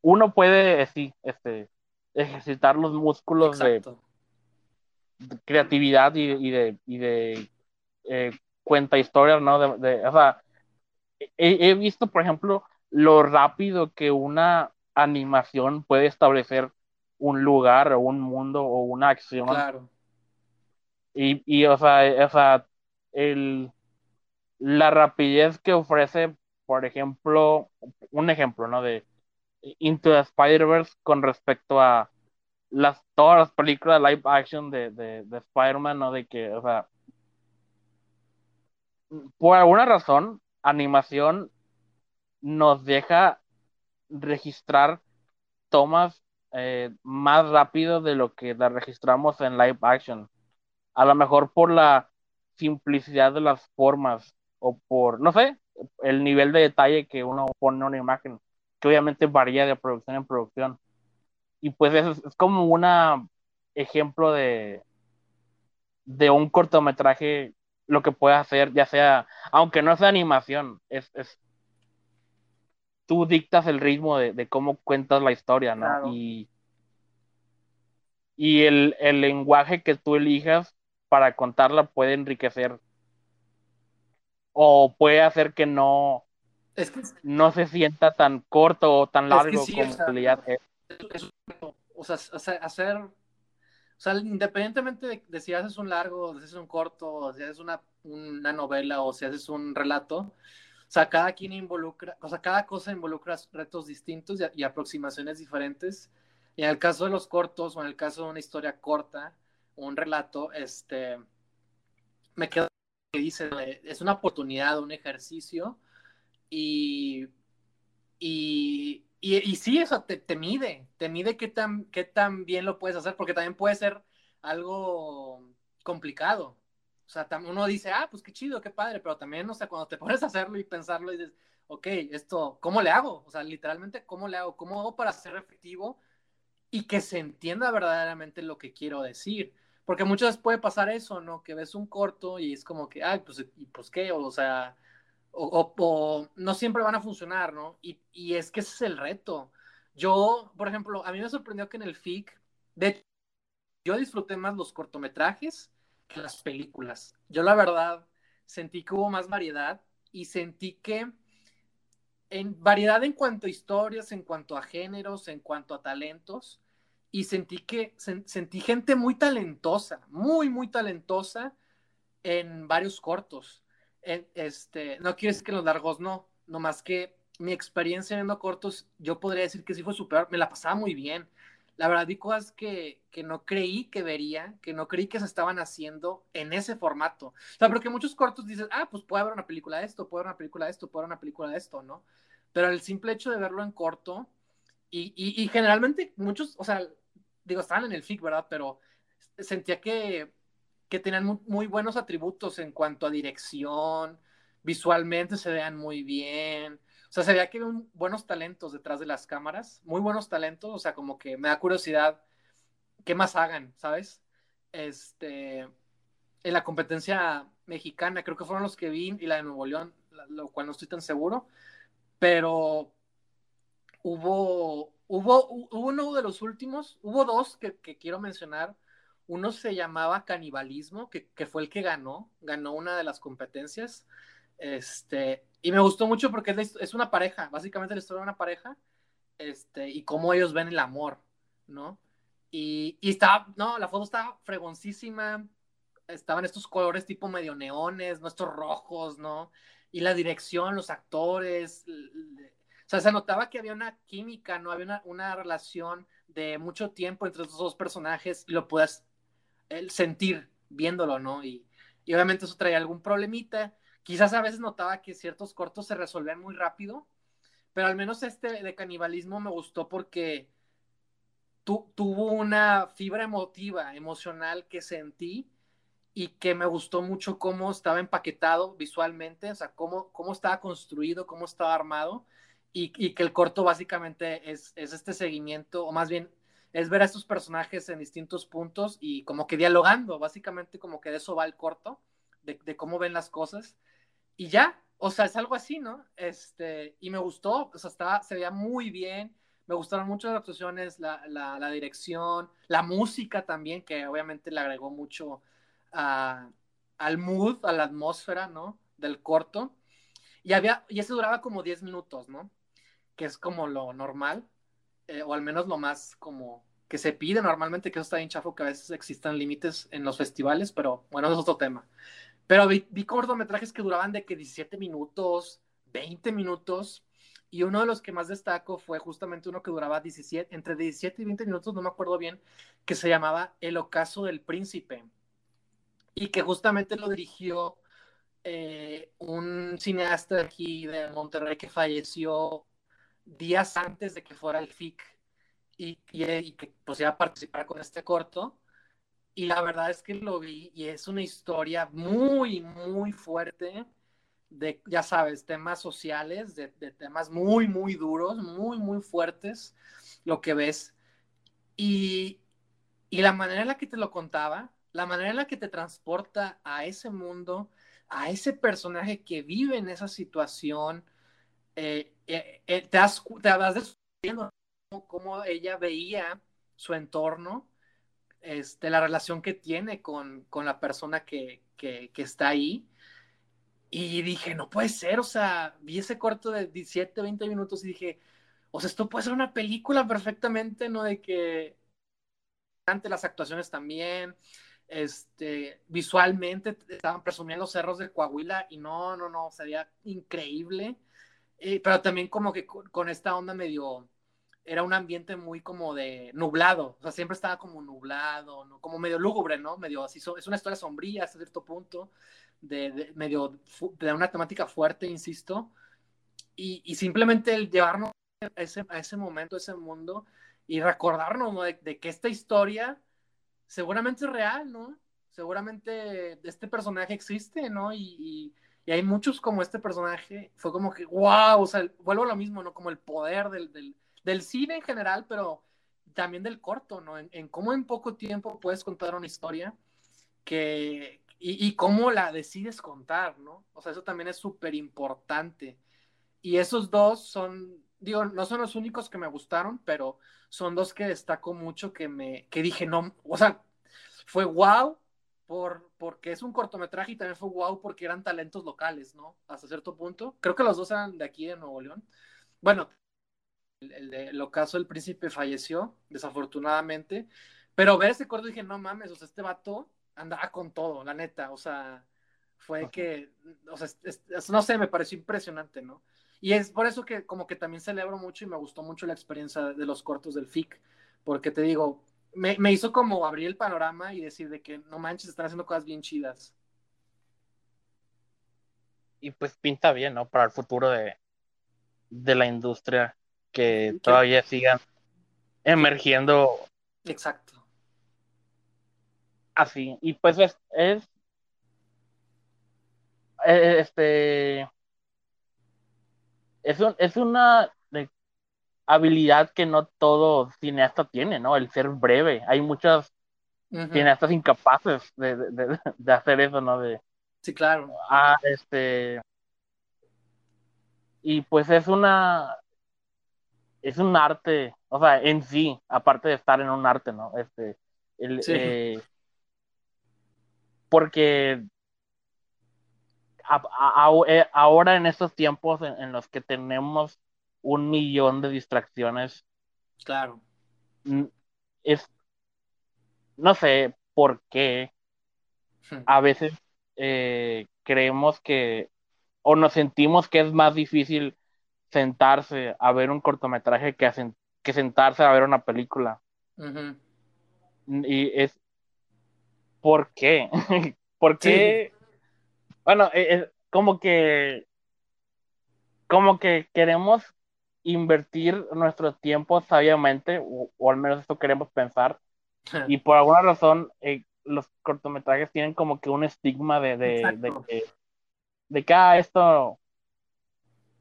uno puede, sí, este, ejercitar los músculos de, creatividad y, de, y de eh, cuenta historias, ¿no? De, o sea, he, visto, por ejemplo, lo rápido que una animación puede establecer un lugar o un mundo o una acción. Claro. Y, y o sea, o sea el, la rapidez que ofrece, por ejemplo, un ejemplo, ¿no? De Into the Spider-Verse con respecto a las, todas las películas live action de, de, de Spider-Man, ¿no? De que, o sea, por alguna razón, animación nos deja registrar tomas eh, más rápido de lo que la registramos en live action. A lo mejor por la simplicidad de las formas o por, no sé, el nivel de detalle que uno pone en una imagen que obviamente varía de producción en producción. Y pues eso es, como un ejemplo de, de un cortometraje, lo que puedes hacer, ya sea, aunque no sea animación, es, es tú dictas el ritmo de, cómo cuentas la historia, ¿no? Y, y el, el lenguaje que tú elijas para contarla puede enriquecer o puede hacer que no es que no se sienta tan corto o tan largo como o, sea, o sea, hacer, o sea, independientemente de, si haces un largo, si haces un corto, o si haces una, una novela o si haces un relato, o sea, cada quien involucra, o sea, cada cosa involucra retos distintos y, aproximaciones diferentes. Y en el caso de los cortos o en el caso de una historia corta, un relato, este, me quedo que dice, es una oportunidad, un ejercicio y, y, y, sí, eso te, te, mide, te mide qué tan, qué tan bien lo puedes hacer, porque también puede ser algo complicado. O sea, uno dice, ah, pues qué chido, qué padre, pero también, o sea, cuando te pones a hacerlo y pensarlo y dices, ok, esto, ¿cómo le hago? O sea, literalmente, ¿cómo le hago? ¿Cómo hago para ser efectivo y que se entienda verdaderamente lo que quiero decir? Porque muchas veces puede pasar eso, ¿no? Que ves un corto y es como que, ay, pues, ¿y pues qué? O sea, o, no siempre van a funcionar, ¿no? Y, y, es que ese es el reto. Yo, por ejemplo, a mí me sorprendió que en el FIC, de yo disfruté más los cortometrajes las películas. Yo la verdad sentí que hubo más variedad y sentí que en variedad en cuanto a historias, en cuanto a géneros, en cuanto a talentos, y sentí que sentí gente muy talentosa, muy, muy talentosa en varios cortos este, no quiero decir que los largos no, nomás que mi experiencia viendo cortos, yo podría decir que sí fue súper, me la pasaba muy bien. La verdad, vi cosas que, que, no creí que vería, que no creí que se estaban haciendo en ese formato. O sea, porque muchos cortos dices, ah, pues puede haber una película de esto, puede haber una película de esto, puede haber una película de esto, ¿no? Pero el simple hecho de verlo en corto, y, y, generalmente muchos, o sea, digo, estaban en el FIC, ¿verdad? Pero sentía que que tenían muy, buenos atributos en cuanto a dirección, visualmente se vean muy bien. O sea, se veía que había buenos talentos detrás de las cámaras, muy buenos talentos, o sea, como que me da curiosidad qué más hagan, ¿sabes? Este, en la competencia mexicana, creo que fueron los que vi y la de Nuevo León, lo cual no estoy tan seguro, pero hubo, hubo, uno de los últimos, hubo dos que, quiero mencionar. Uno se llamaba Canibalismo, que, fue el que ganó, ganó una de las competencias. Este, y me gustó mucho porque es, una pareja, básicamente la historia de una pareja, este, y cómo ellos ven el amor, ¿no? Y, y estaba, no, la foto estaba fregoncísima, estaban estos colores tipo medio neones, nuestros rojos, ¿no? Y la dirección, los actores, o sea, se notaba que había una química, ¿no? Había una, relación de mucho tiempo entre estos dos personajes y lo puedas sentir viéndolo, ¿no? Y, y obviamente eso traía algún problemita. Quizás a veces notaba que ciertos cortos se resolvían muy rápido, pero al menos este de canibalismo me gustó porque tuvo una fibra emotiva, emocional que sentí y que me gustó mucho cómo estaba empaquetado visualmente, o sea, cómo, cómo estaba construido, cómo estaba armado y, y que el corto básicamente es, es, este seguimiento, o más bien es ver a estos personajes en distintos puntos y como que dialogando, básicamente como que de eso va el corto, de, de cómo ven las cosas y ya, o sea, es algo así, ¿no? Este, y me gustó, o sea, estaba, se veía muy bien, me gustaron mucho las actuaciones, la, la, dirección, la música también, que obviamente le agregó mucho a, al mood, a la atmósfera, ¿no? Del corto. Y, había, y ese duraba como 10 minutos, ¿no? Que es como lo normal, eh, o al menos lo más como que se pide normalmente, que eso está bien chafo, que a veces existan límites en los festivales, pero bueno, es otro tema. Pero vi, vi cortometrajes que duraban de que 17 minutos, 20 minutos, y uno de los que más destaco fue justamente uno que duraba 17, entre 17 y 20 minutos, no me acuerdo bien, que se llamaba El ocaso del príncipe. Y que justamente lo dirigió eh, un cineasta aquí de Monterrey que falleció días antes de que fuera el FIC y, y, que pues iba a participar con este corto. Y la verdad es que lo vi y es una historia muy, muy fuerte de, ya sabes, temas sociales, de, temas muy, muy duros, muy, muy fuertes, lo que ves. Y, y la manera en la que te lo contaba, la manera en la que te transporta a ese mundo, a ese personaje que vive en esa situación, eh, eh, eh, te, das, te vas descubriendo cómo ella veía su entorno, este, la relación que tiene con, con la persona que, que, está ahí. Y dije, no puede ser, o sea, vi ese corto de 17, 20 minutos y dije, o sea, esto puede ser una película perfectamente, ¿no? De que ante las actuaciones también, este, visualmente estaban presumiendo los cerros de Coahuila y no, no, no, sería increíble, eh, pero también como que con, esta onda medio, era un ambiente muy como de nublado, o sea, siempre estaba como nublado, ¿no? como medio lúgubre, ¿no? Medio así, es una historia sombría hasta cierto punto, de, medio, de una temática fuerte, insisto, y, simplemente el llevarnos a ese, a ese momento, a ese mundo, y recordarnos de, que esta historia seguramente es real, ¿no? Seguramente este personaje existe, ¿no? Y, hay muchos como este personaje, fue como que, wow, o sea, vuelvo a lo mismo, ¿no? Como el poder del, del, cine en general, pero también del corto, ¿no? En, en, cómo en poco tiempo puedes contar una historia que, y, cómo la decides contar, ¿no? O sea, eso también es súper importante. Y esos dos son, digo, no son los únicos que me gustaron, pero son dos que destaco mucho que me, que dije, no, o sea, fue wow por, porque es un cortometraje y también fue wow porque eran talentos locales, ¿no? Hasta cierto punto. Creo que los dos eran de aquí de Nuevo León. Bueno, el, el ocaso del príncipe falleció, desafortunadamente, pero ver ese corto dije, no mames, o sea, este vato andaba con todo, la neta, o sea, fue que, o sea, no sé, me pareció impresionante, ¿no? Y es por eso que como que también celebro mucho y me gustó mucho la experiencia de los cortos del FIC, porque te digo, me, me hizo como abrir el panorama y decir de que no manches, están haciendo cosas bien chidas. Y pues pinta bien, ¿no? Para el futuro de, de la industria, que todavía sigan emergiendo. Exacto así. Y pues es, es e, este es, es una habilidad que no todo cineasta tiene, ¿no? El ser breve. Hay muchos cineastas incapaces de, de, de, hacer eso, ¿no? De, sí, claro. Ah, este. Y pues es una, es un arte, o sea, en sí, aparte de estar en un arte, ¿no? Este, el, Sí. eh, porque a- a- a- eh, ahora en estos tiempos en, en los que tenemos un millón de distracciones, Claro. es, no sé por qué Hmm. a veces eh, creemos que o nos sentimos que es más difícil sentarse a ver un cortometraje que, a sen- que sentarse a ver una película. Y es, ¿por qué? ¿Por qué? Bueno, e- es como que, como que queremos invertir nuestro tiempo sabiamente, o, o al menos eso queremos pensar, y por alguna razón eh, los cortometrajes tienen como que un estigma de, de, de que, de que ah, esto,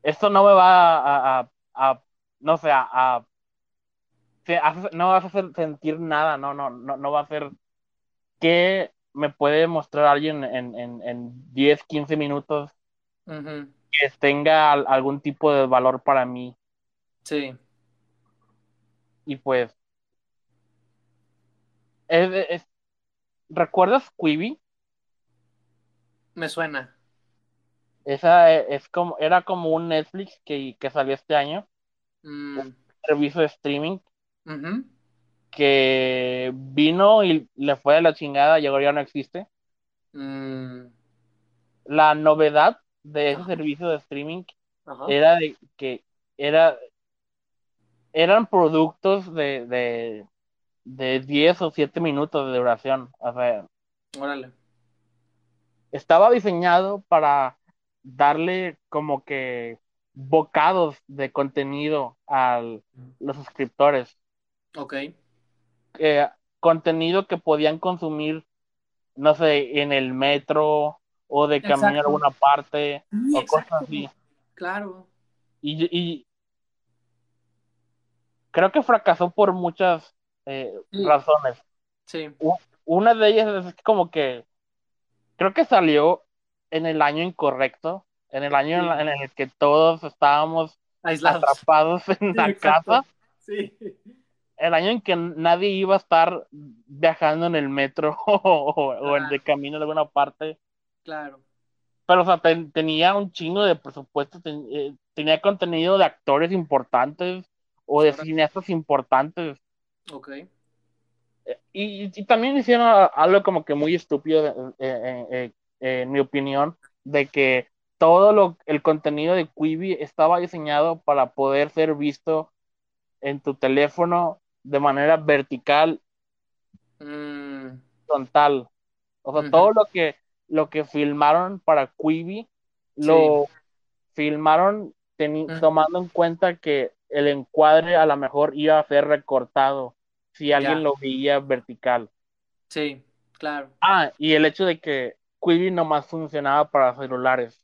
esto no me va a, a- a- no sé, a, no vas a hacer sentir nada, no, no, no, no va a hacer que me puede mostrar alguien en, en, en 10, 15 minutos que tenga al- algún tipo de valor para mí. Sí. Y pues, es- es- ¿recuerdas Quibi? Me suena. Esa e- es como, era como un Netflix que, que salió este año, Mm, un servicio de streaming que vino y le fue de la chingada y ahora ya no existe. Mm, La novedad de ese servicio de streaming era de que era, eran productos de, de, de 10 o 7 minutos de duración. O sea, Órale. estaba diseñado para darle como que bocados de contenido a los suscriptores. Ok. Eh, contenido que podían consumir, no sé, en el metro o de camino a alguna parte Sí, o cosas así. Claro. Y, y creo que fracasó por muchas eh, Sí. razones. Sí. Una de ellas es como que creo que salió en el año incorrecto, en el año en, la- en el que todos estábamos Aislados. atrapados en Sí, la exacto. casa, Sí. el año en que nadie iba a estar viajando en el metro o, o en Ajá. de camino a alguna parte. Claro. Pero, o sea, ten- tenía un chingo de presupuesto, ten- eh, tenía contenido de actores importantes o de cineastas importantes. Ok. Eh, Y, y también hicieron algo como que muy estúpido, eh, eh, eh, eh, en mi opinión, de que todo lo, el contenido de Quibi estaba diseñado para poder ser visto en tu teléfono de manera vertical, Mm, frontal. O sea, todo lo que, lo que filmaron para Quibi, lo filmaron Ujú. tomando en cuenta que el encuadre a lo mejor iba a ser recortado si alguien Ya. lo veía vertical. sí, claro. Ah, y el hecho de que Quibi nomás funcionaba para celulares.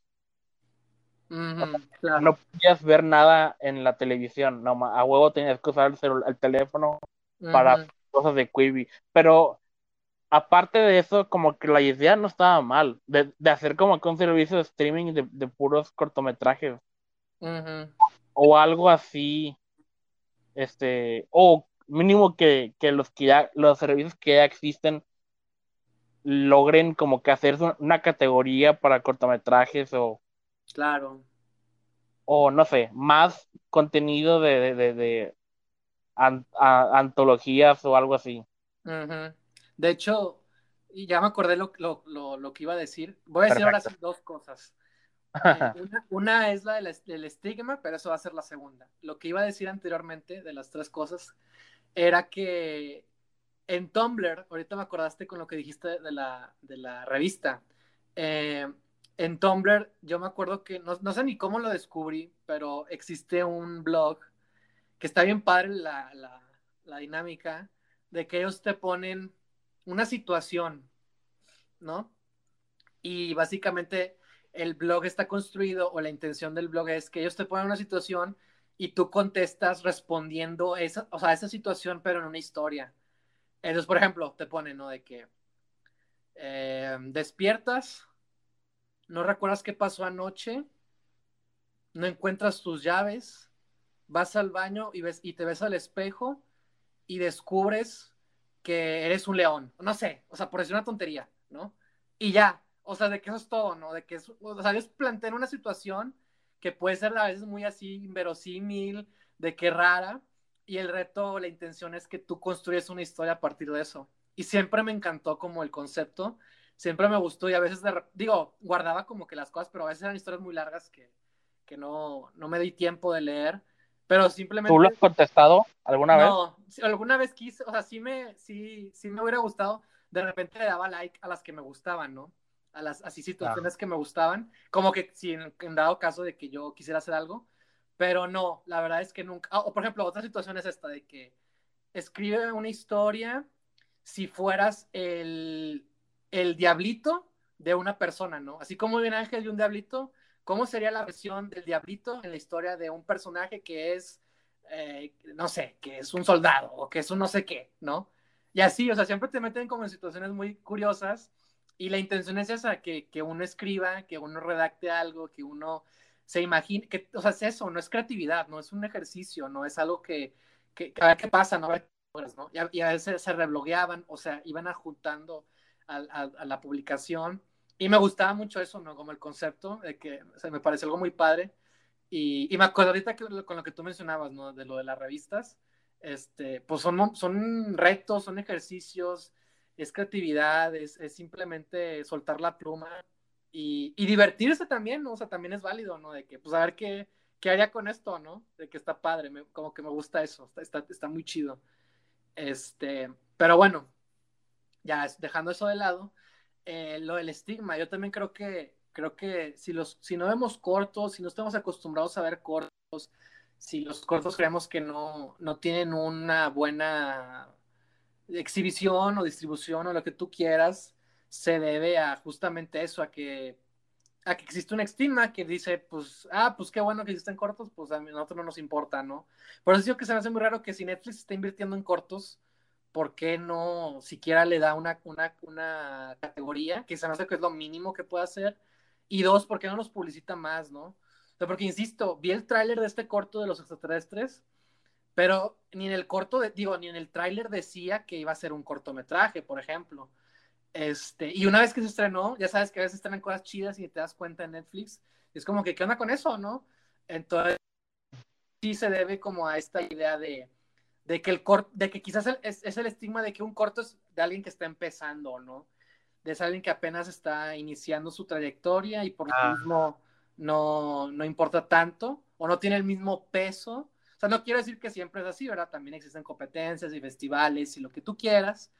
Claro. No podías ver nada en la televisión, nomás, a huevo tenías que usar el, teléfono para cosas de Quibi. Pero aparte de eso, como que la idea no estaba mal, de, de hacer como que un servicio de streaming de, de puros cortometrajes o algo así, este, o mínimo que, que los que ya, los servicios que ya existen logren como que hacer una categoría para cortometrajes o Claro. o no sé, más contenido de, de, de, de an- a- antologías o algo así. De hecho, y ya me acordé lo, lo, lo, lo que iba a decir. Voy a decir ahora sí dos cosas. Eh, una, una es la del, del estigma, pero eso va a ser la segunda. Lo que iba a decir anteriormente de las tres cosas era que en Tumblr, ahorita me acordaste con lo que dijiste de la, de la revista. Eh, en Tumblr, yo me acuerdo que no, no sé ni cómo lo descubrí, pero existe un blog que está bien padre la, la, la dinámica de que ellos te ponen una situación, ¿no? Y básicamente el blog está construido o la intención del blog es que ellos te ponen una situación y tú contestas respondiendo esa, o sea, esa situación, pero en una historia. Entonces, por ejemplo, te ponen, ¿no? De que eh, despiertas, no recuerdas qué pasó anoche, no encuentras tus llaves, vas al baño y, ves, y te ves al espejo y descubres que eres un león. No sé, o sea, por decir una tontería, ¿no? Y ya, o sea, de que eso es todo, ¿no? De que, es, o sea, ellos plantean una situación que puede ser a veces muy así, inverosímil, de que rara, y el reto, la intención es que tú construyes una historia a partir de eso. Y siempre me encantó como el concepto, siempre me gustó y a veces, digo, guardaba como que las cosas, pero a veces eran historias muy largas que, que no, no me di tiempo de leer, pero simplemente... ¿Tú lo has contestado alguna vez? No, alguna vez quise, o sea, sí me, sí, sí me hubiera gustado, de repente le daba like a las que me gustaban, ¿no? A las así situaciones que me gustaban, como que si en, dado caso de que yo quisiera hacer algo, pero no, la verdad es que nunca, o por ejemplo, otra situación es esta de que escribe una historia si fueras el, el diablito de una persona, ¿no? Así como un ángel y un diablito, ¿cómo sería la versión del diablito en la historia de un personaje que es, eh, no sé, que es un soldado o que es un no sé qué, ¿no? Y así, o sea, siempre te meten como en situaciones muy curiosas y la intención es esa, que, que uno escriba, que uno redacte algo, que uno se imagine, que, o sea, es eso, no es creatividad, no es un ejercicio, no es algo que, que, a ver qué pasa, ¿no? ¿no? Y, a, veces se reblogueaban, o sea, iban adjuntando a, a, la publicación. Y me gustaba mucho eso, ¿no? Como el concepto, de que o sea, me parece algo muy padre. Y, y, me acuerdo ahorita que, con lo que tú mencionabas, ¿no? De lo de las revistas, este, pues son, son retos, son ejercicios, es creatividad, es, es simplemente soltar la pluma y, y, divertirse también, ¿no? O sea, también es válido, ¿no? De que, pues, a ver qué, qué haría con esto, ¿no? De que está padre, como que me gusta eso, está, está, está muy chido. Este, pero bueno, ya dejando eso de lado, eh, lo del estigma, yo también creo que, creo que si, los, si no vemos cortos, si no estamos acostumbrados a ver cortos, si los cortos creemos que no, no tienen una buena exhibición o distribución o lo que tú quieras, se debe a justamente eso, a que, a que existe un estigma que dice, pues, ah, pues qué bueno que existen cortos, pues a nosotros no nos importa, ¿no? Por eso digo que se me hace muy raro que si Netflix está invirtiendo en cortos, ¿por qué no siquiera le da una, una, una categoría que se me hace que es lo mínimo que puede hacer? Y dos, ¿por qué no los publicita más, no? Porque insisto, vi el tráiler de este corto de los extraterrestres, pero ni en el corto, digo, ni en el tráiler decía que iba a ser un cortometraje, por ejemplo. Este, y una vez que se estrenó, ya sabes que a veces estrenan cosas chidas y te das cuenta en Netflix, es como que, ¿qué onda con eso, no? Entonces, sí se debe como a esta idea de, de que el corto, de que quizás es, es, el estigma de que un corto es de alguien que está empezando, ¿no? De alguien que apenas está iniciando su trayectoria y por lo ah. mismo no, no importa tanto o no tiene el mismo peso. O sea, no quiero decir que siempre es así, ¿verdad? También existen competencias y festivales y lo que tú quieras,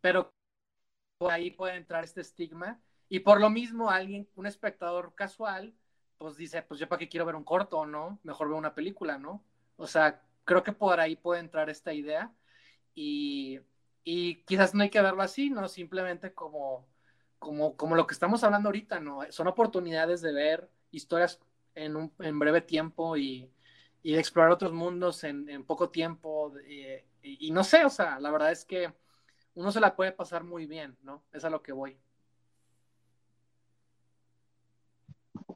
pero por ahí puede entrar este estigma. Y por lo mismo, alguien, un espectador casual, pues dice, pues yo para qué quiero ver un corto, ¿no? Mejor veo una película, ¿no? O sea, creo que por ahí puede entrar esta idea. Y, y quizás no hay que verlo así, ¿no? Simplemente como, como, como lo que estamos hablando ahorita, ¿no? Son oportunidades de ver historias en, un, en breve tiempo y, y de explorar otros mundos en, en poco tiempo. y, y, no sé, o sea, la verdad es que uno se la puede pasar muy bien, ¿no? Es a lo que voy.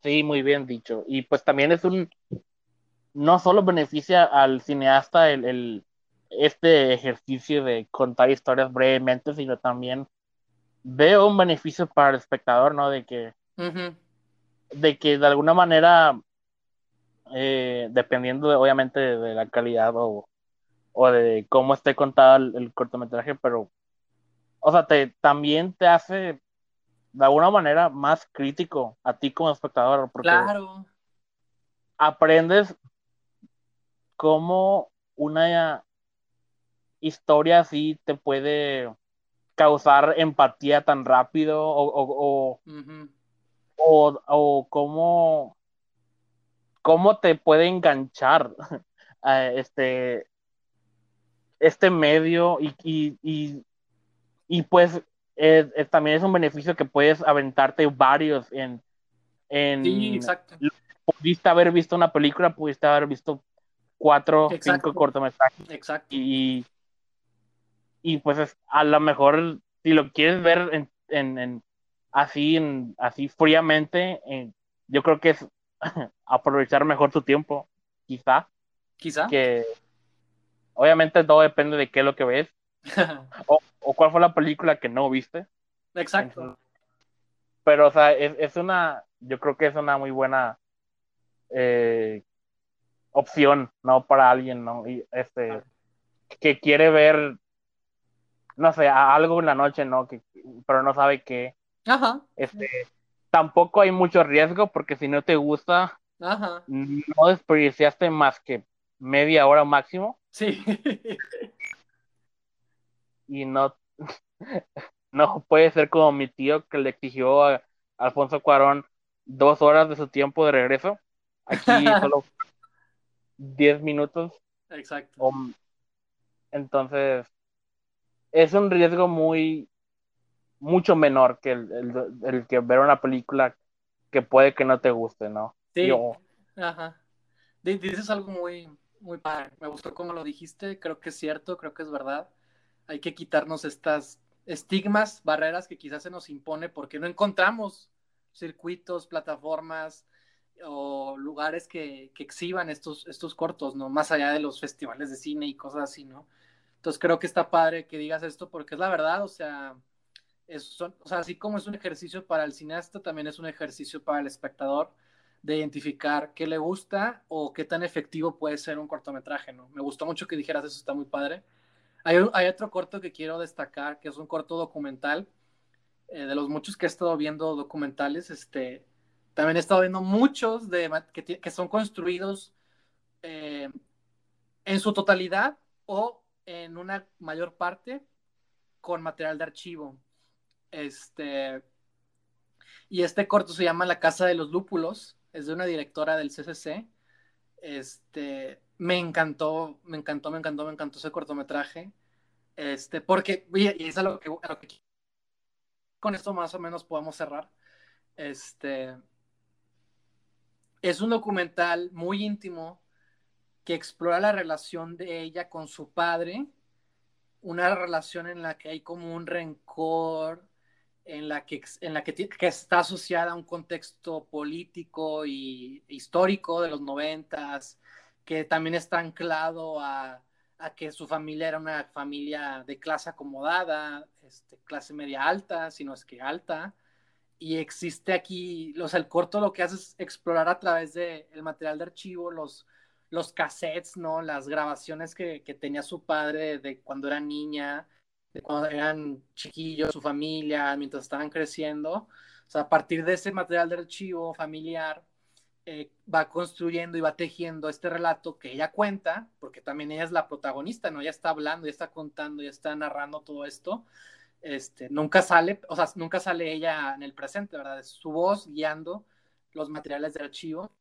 Sí, muy bien dicho. Y pues también es un, no solo beneficia al cineasta el, este ejercicio de contar historias brevemente, sino también veo un beneficio para el espectador, ¿no? De que, de que de alguna manera, eh, dependiendo obviamente de, la calidad o, o, de cómo esté contado el cortometraje, pero o sea, te, también te hace de alguna manera más crítico a ti como espectador. Porque claro. Aprendes cómo una historia así te puede causar empatía tan rápido o, o, o, o, cómo, cómo te puede enganchar este, este medio y, y y pues también es un beneficio que puedes aventarte varios en... en sí, exacto. Pudiste haber visto una película, pudiste haber visto cuatro, cinco cortometrajes. Exacto. Y, y pues a lo mejor si lo quieres ver en, en, así, en, así fríamente, yo creo que es aprovechar mejor tu tiempo, quizá. Quizá. Que obviamente todo depende de qué es lo que ves o, o cuál fue la película que no viste. Exacto. Pero, o sea, es, es una, yo creo que es una muy buena eh, opción, ¿no? Para alguien, ¿no? Y este, que quiere ver, no sé, algo en la noche, ¿no? Que, pero no sabe qué. Ajá. Este, tampoco hay mucho riesgo porque si no te gusta, Ajá. no desperdiciaste más que media hora máximo Sí. y no, no puede ser como mi tío que le exigió a Alfonso Cuarón dos horas de su tiempo de regreso. Aquí solo 10 minutos. Exacto. o- entonces, es un riesgo muy, mucho menor que el, el- el que ver una película que puede que no te guste, ¿no? Sí. Yo- Ajá. Di- Dices algo muy, muy padre. Me gustó cómo lo dijiste. Creo que es cierto, creo que es verdad. Hay que quitarnos estas estigmas, barreras que quizás se nos impone porque no encontramos circuitos, plataformas o lugares que, que exhiban estos, estos cortos, ¿no? Más allá de los festivales de cine y cosas así, ¿no? Entonces creo que está padre que digas esto porque es la verdad, o sea, es, son- o sea, así como es un ejercicio para el cineasta, también es un ejercicio para el espectador de identificar qué le gusta o qué tan efectivo puede ser un cortometraje, ¿no? Me gustó mucho que dijeras eso, está muy padre. Hay, otro corto que quiero destacar, que es un corto documental, eh, de los muchos que he estado viendo documentales, este, también he estado viendo muchos que son construidos eh, en su totalidad o en una mayor parte con material de archivo. Este, y este corto se llama La Casa de los Lúpulos, es de una directora del CCC. Este, me encantó, me encantó, me encantó, me encantó ese cortometraje. Este, porque, y es a lo que, que con esto más o menos podemos cerrar. Este, es un documental muy íntimo que explora la relación de ella con su padre, una relación en la que hay como un rencor, en la que, en la que, que está asociada a un contexto político y histórico de los noventas, que también está anclado a, a, que su familia era una familia de clase acomodada, este, clase media alta, si no es que alta, y existe aquí, sea, el corto lo que hace es explorar a través del de material de archivo los, los cassettes, ¿no? Las grabaciones que, que tenía su padre de cuando era niña, de cuando eran chiquillos, su familia, mientras estaban creciendo. O sea, a partir de ese material de archivo familiar, eh, va construyendo y va tejiendo este relato que ella cuenta, porque también ella es la protagonista, ¿no? Ella está hablando, ella está contando, ella está narrando todo esto. Este, nunca sale, o sea, nunca sale ella en el presente, ¿verdad? Es su voz guiando los materiales de archivo,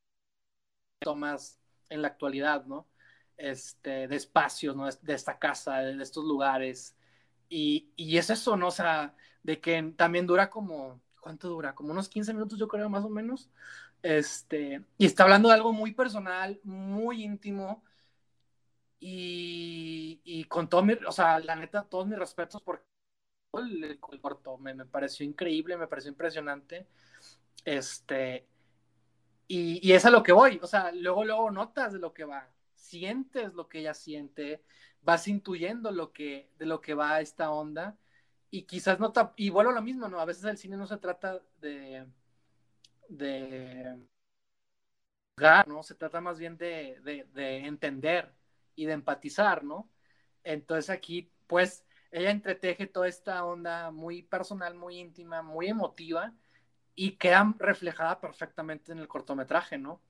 tomas en la actualidad, ¿no? Este, de espacios, ¿no? De esta casa, de estos lugares. Y, y es eso, ¿no? O sea, de que también dura como, ¿cuánto dura? Como unos 15 minutos, yo creo, más o menos. Este, y está hablando de algo muy personal, muy íntimo. Y, y con todo mi, o sea, la neta, todos mis respetos por el, corto, me, me, pareció increíble, me pareció impresionante. Este, y, y, es a lo que voy, o sea, luego, luego notas de lo que va, sientes lo que ella siente, vas intuyendo lo que, de lo que va esta onda, y quizás no, y vuelvo a lo mismo, ¿no? A veces el cine no se trata de, de, ¿no? Se trata más bien de, de, de entender y de empatizar, ¿no? Entonces aquí, pues, ella entreteje toda esta onda muy personal, muy íntima, muy emotiva, y queda reflejada perfectamente en el cortometraje, ¿no?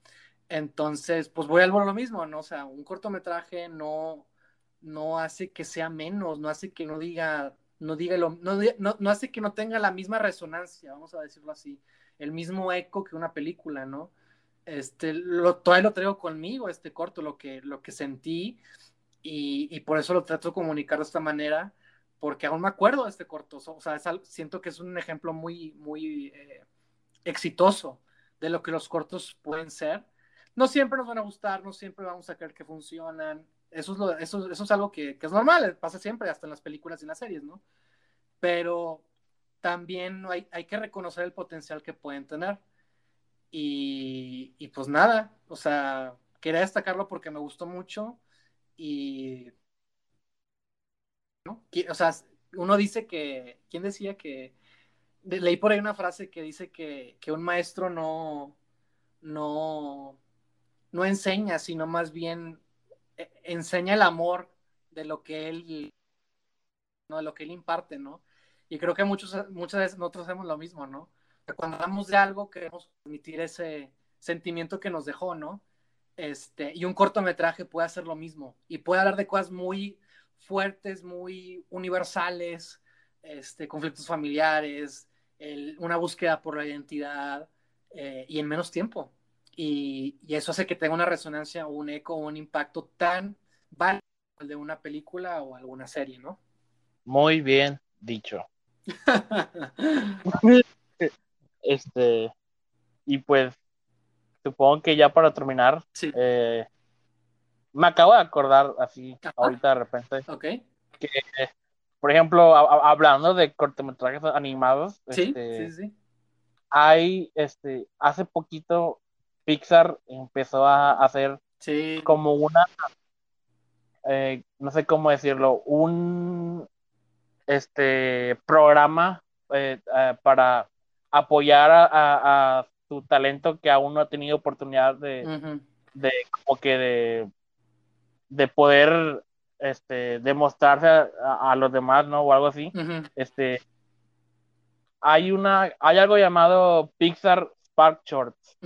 Entonces, pues voy al lo mismo, ¿no? O sea, un cortometraje no, no hace que sea menos, no hace que no diga, no diga lo, no, no hace que no tenga la misma resonancia, vamos a decirlo así, el mismo eco que una película, ¿no? Este, lo, todavía lo traigo conmigo, este corto, lo que, lo que sentí, y, y por eso lo trato de comunicar de esta manera, porque aún me acuerdo de este corto, o sea, siento que es un ejemplo muy, muy eh, exitoso de lo que los cortos pueden ser. No siempre nos van a gustar, no siempre vamos a creer que funcionan. Eso es, lo, eso, eso es algo que, que, es normal, pasa siempre, hasta en las películas y en las series, ¿no? Pero también hay, hay que reconocer el potencial que pueden tener. Y, y pues nada, o sea, quería destacarlo porque me gustó mucho y... ¿no? O sea, uno dice que, ¿quién decía que leí por ahí una frase que dice que, que, un maestro no, no, no enseña, sino más bien eh, enseña el amor de lo que él, no, de lo que él imparte, ¿no? Y creo que muchos, muchas veces nosotros hacemos lo mismo, ¿no? Cuando hablamos de algo queremos transmitir ese sentimiento que nos dejó, ¿no? Este, y un cortometraje puede hacer lo mismo y puede hablar de cosas muy fuertes, muy universales, este, conflictos familiares, una búsqueda por la identidad eh, y en menos tiempo. Y, eso hace que tenga una resonancia, un eco, un impacto tan válido de una película o alguna serie, ¿no? Muy bien dicho. este, y pues supongo que ya para terminar, eh, me acabo de acordar así, ahorita de repente, que por ejemplo, hablando de cortometrajes animados, este, hay, este, hace poquito Pixar empezó a hacer como una, eh, no sé cómo decirlo, un, este, programa eh, eh, para apoyar a, su talento que aún no ha tenido oportunidad de, de como que de, de poder este, demostrarse a, los demás, ¿no? O algo así. Este, hay una, hay algo llamado Pixar Spark Shorts,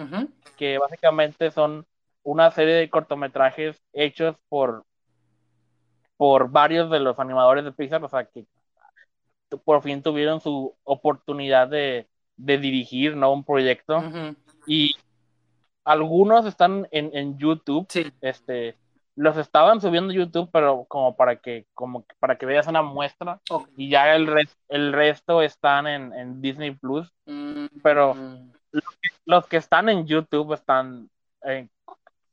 que básicamente son una serie de cortometrajes hechos por, por varios de los animadores de Pixar, o sea, que por fin tuvieron su oportunidad de, dirigir, ¿no? Un proyecto. Y algunos están en, en YouTube, este, los estaban subiendo a YouTube, pero como para que, como para que veas una muestra. Y ya el, el resto están en, Disney Plus. Mm, pero mm. los, que, están en YouTube están eh,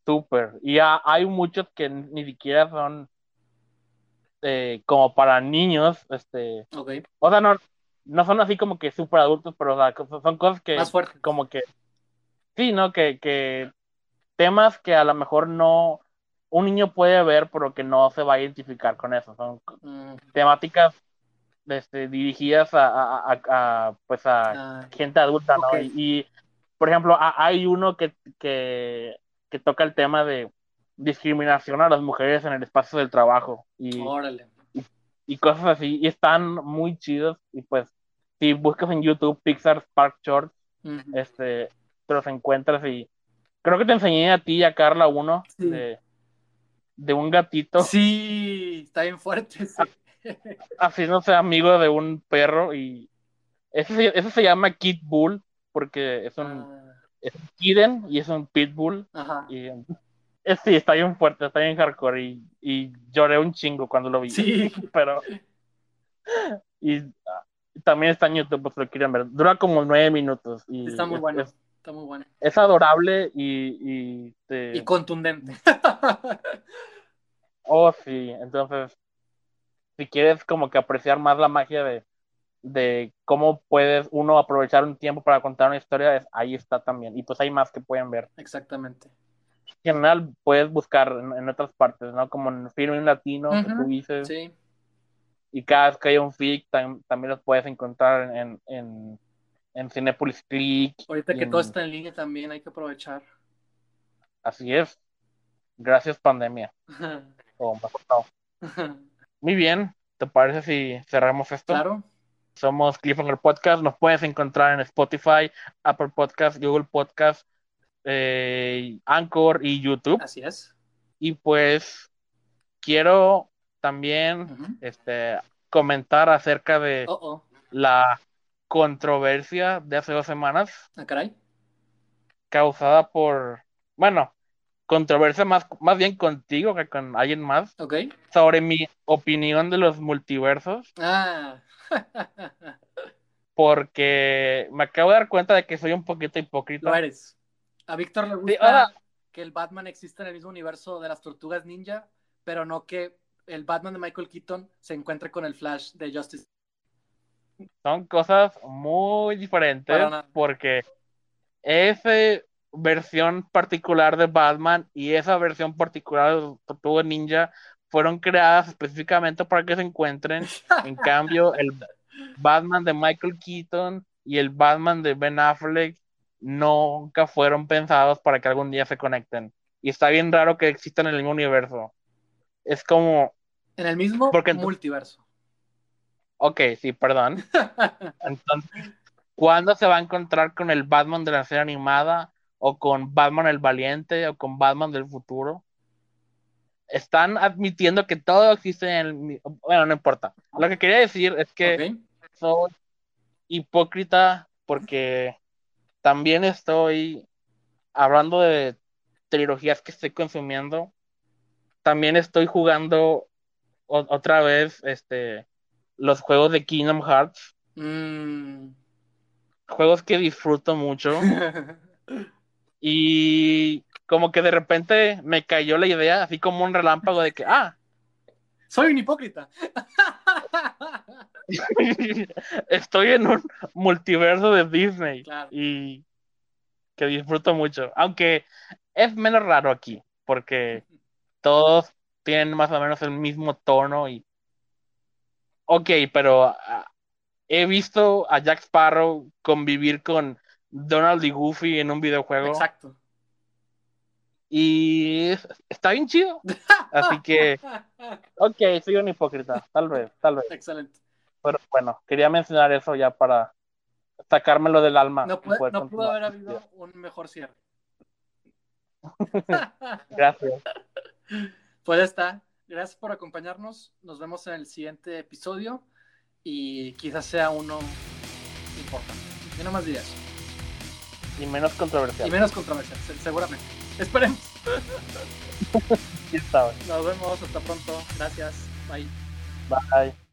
súper. Y hay muchos que ni siquiera son eh, como para niños. Este, O sea, no, no son así como que súper adultos, pero son cosas que como que sí, ¿no? Que, que temas que a lo mejor no un niño puede ver, pero que no se va a identificar con eso. Son mm. temáticas este, dirigidas a, pues a ah, gente adulta, ¿no? Y, por ejemplo, hay uno que, que, toca el tema de discriminación a las mujeres en el espacio del trabajo. Y, y, cosas así. Y están muy chidos. Y pues, si buscas en YouTube Pixar Spark Shorts, este, te los encuentras y creo que te enseñé a ti y a Carla uno de de un gatito. Sí, está bien fuerte. Así no sea amigo de un perro y ese, se llama Kid Bull porque es un, ah. es un Kiden y es un Pitbull. Ajá. Y, sí, está bien fuerte, está bien hardcore y, lloré un chingo cuando lo vi. Sí. Pero... Y también está en YouTube, pues lo quieren ver. Dura como nueve minutos. Y está muy bueno. está muy bueno. Es adorable y... Y, y contundente. Oh, sí, entonces, si quieres como que apreciar más la magia de, de cómo puedes uno aprovechar un tiempo para contar una historia, ahí está también. Y pues hay más que pueden ver. Exactamente. En general, puedes buscar en, otras partes, ¿no? Como en Filming Latino, que tú dices. Sí. Y cada vez que hay un fic, también los puedes encontrar en, en, en Cinepolis Click. Ahorita que todo está en línea también hay que aprovechar. Así es. Gracias, pandemia. Muy bien, ¿te parece si cerramos esto? Claro. Somos Cliffhanger Podcast, nos puedes encontrar en Spotify, Apple Podcast, Google Podcast, eh, Anchor y YouTube. Así es. Y pues quiero también este, comentar acerca de la controversia de hace dos semanas. Ah, caray. Causada por, bueno, controversia más, más bien contigo que con alguien más. Ok. Sobre mi opinión de los multiversos. Ah. porque me acabo de dar cuenta de que soy un poquito hipócrita. Lo eres. A Víctor le gusta que el Batman exista en el mismo universo de las tortugas ninja, pero no que el Batman de Michael Keaton se encuentre con el Flash de Justice. Son cosas muy diferentes porque esa versión particular de Batman y esa versión particular de Tortuga Ninja fueron creadas específicamente para que se encuentren. En cambio, el Batman de Michael Keaton y el Batman de Ben Affleck nunca fueron pensados para que algún día se conecten. Y está bien raro que existan en el mismo universo. Es como... En el mismo multiverso. Ok, sí, perdón. Entonces, ¿cuándo se va a encontrar con el Batman de la serie animada? ¿O con Batman el Valiente? ¿O con Batman del futuro? Están admitiendo que todo existe en el... Bueno, no importa. Lo que quería decir es que soy hipócrita porque también estoy hablando de trilogías que estoy consumiendo. También estoy jugando otra vez este los juegos de Kingdom Hearts. Mm. Juegos que disfruto mucho. y como que de repente me cayó la idea, así como un relámpago de que, ah, soy un hipócrita. Estoy en un multiverso de Disney y que disfruto mucho. Aunque es menos raro aquí, porque todos tienen más o menos el mismo tono y. Ok, pero ah, he visto a Jack Sparrow convivir con Donald y Goofy en un videojuego. Exacto. Y está bien chido. Así que, ok, soy un hipócrita, tal vez, tal vez. Excelente. Pero bueno, quería mencionar eso ya para sacármelo del alma. No, pudo haber habido un mejor cierre. Gracias. Pues está. Gracias por acompañarnos. Nos vemos en el siguiente episodio y quizás sea uno importante. Y no más días. Y menos controversial. Y menos controversial, seguramente. Esperemos. Nos vemos hasta pronto. Gracias. Bye. Bye.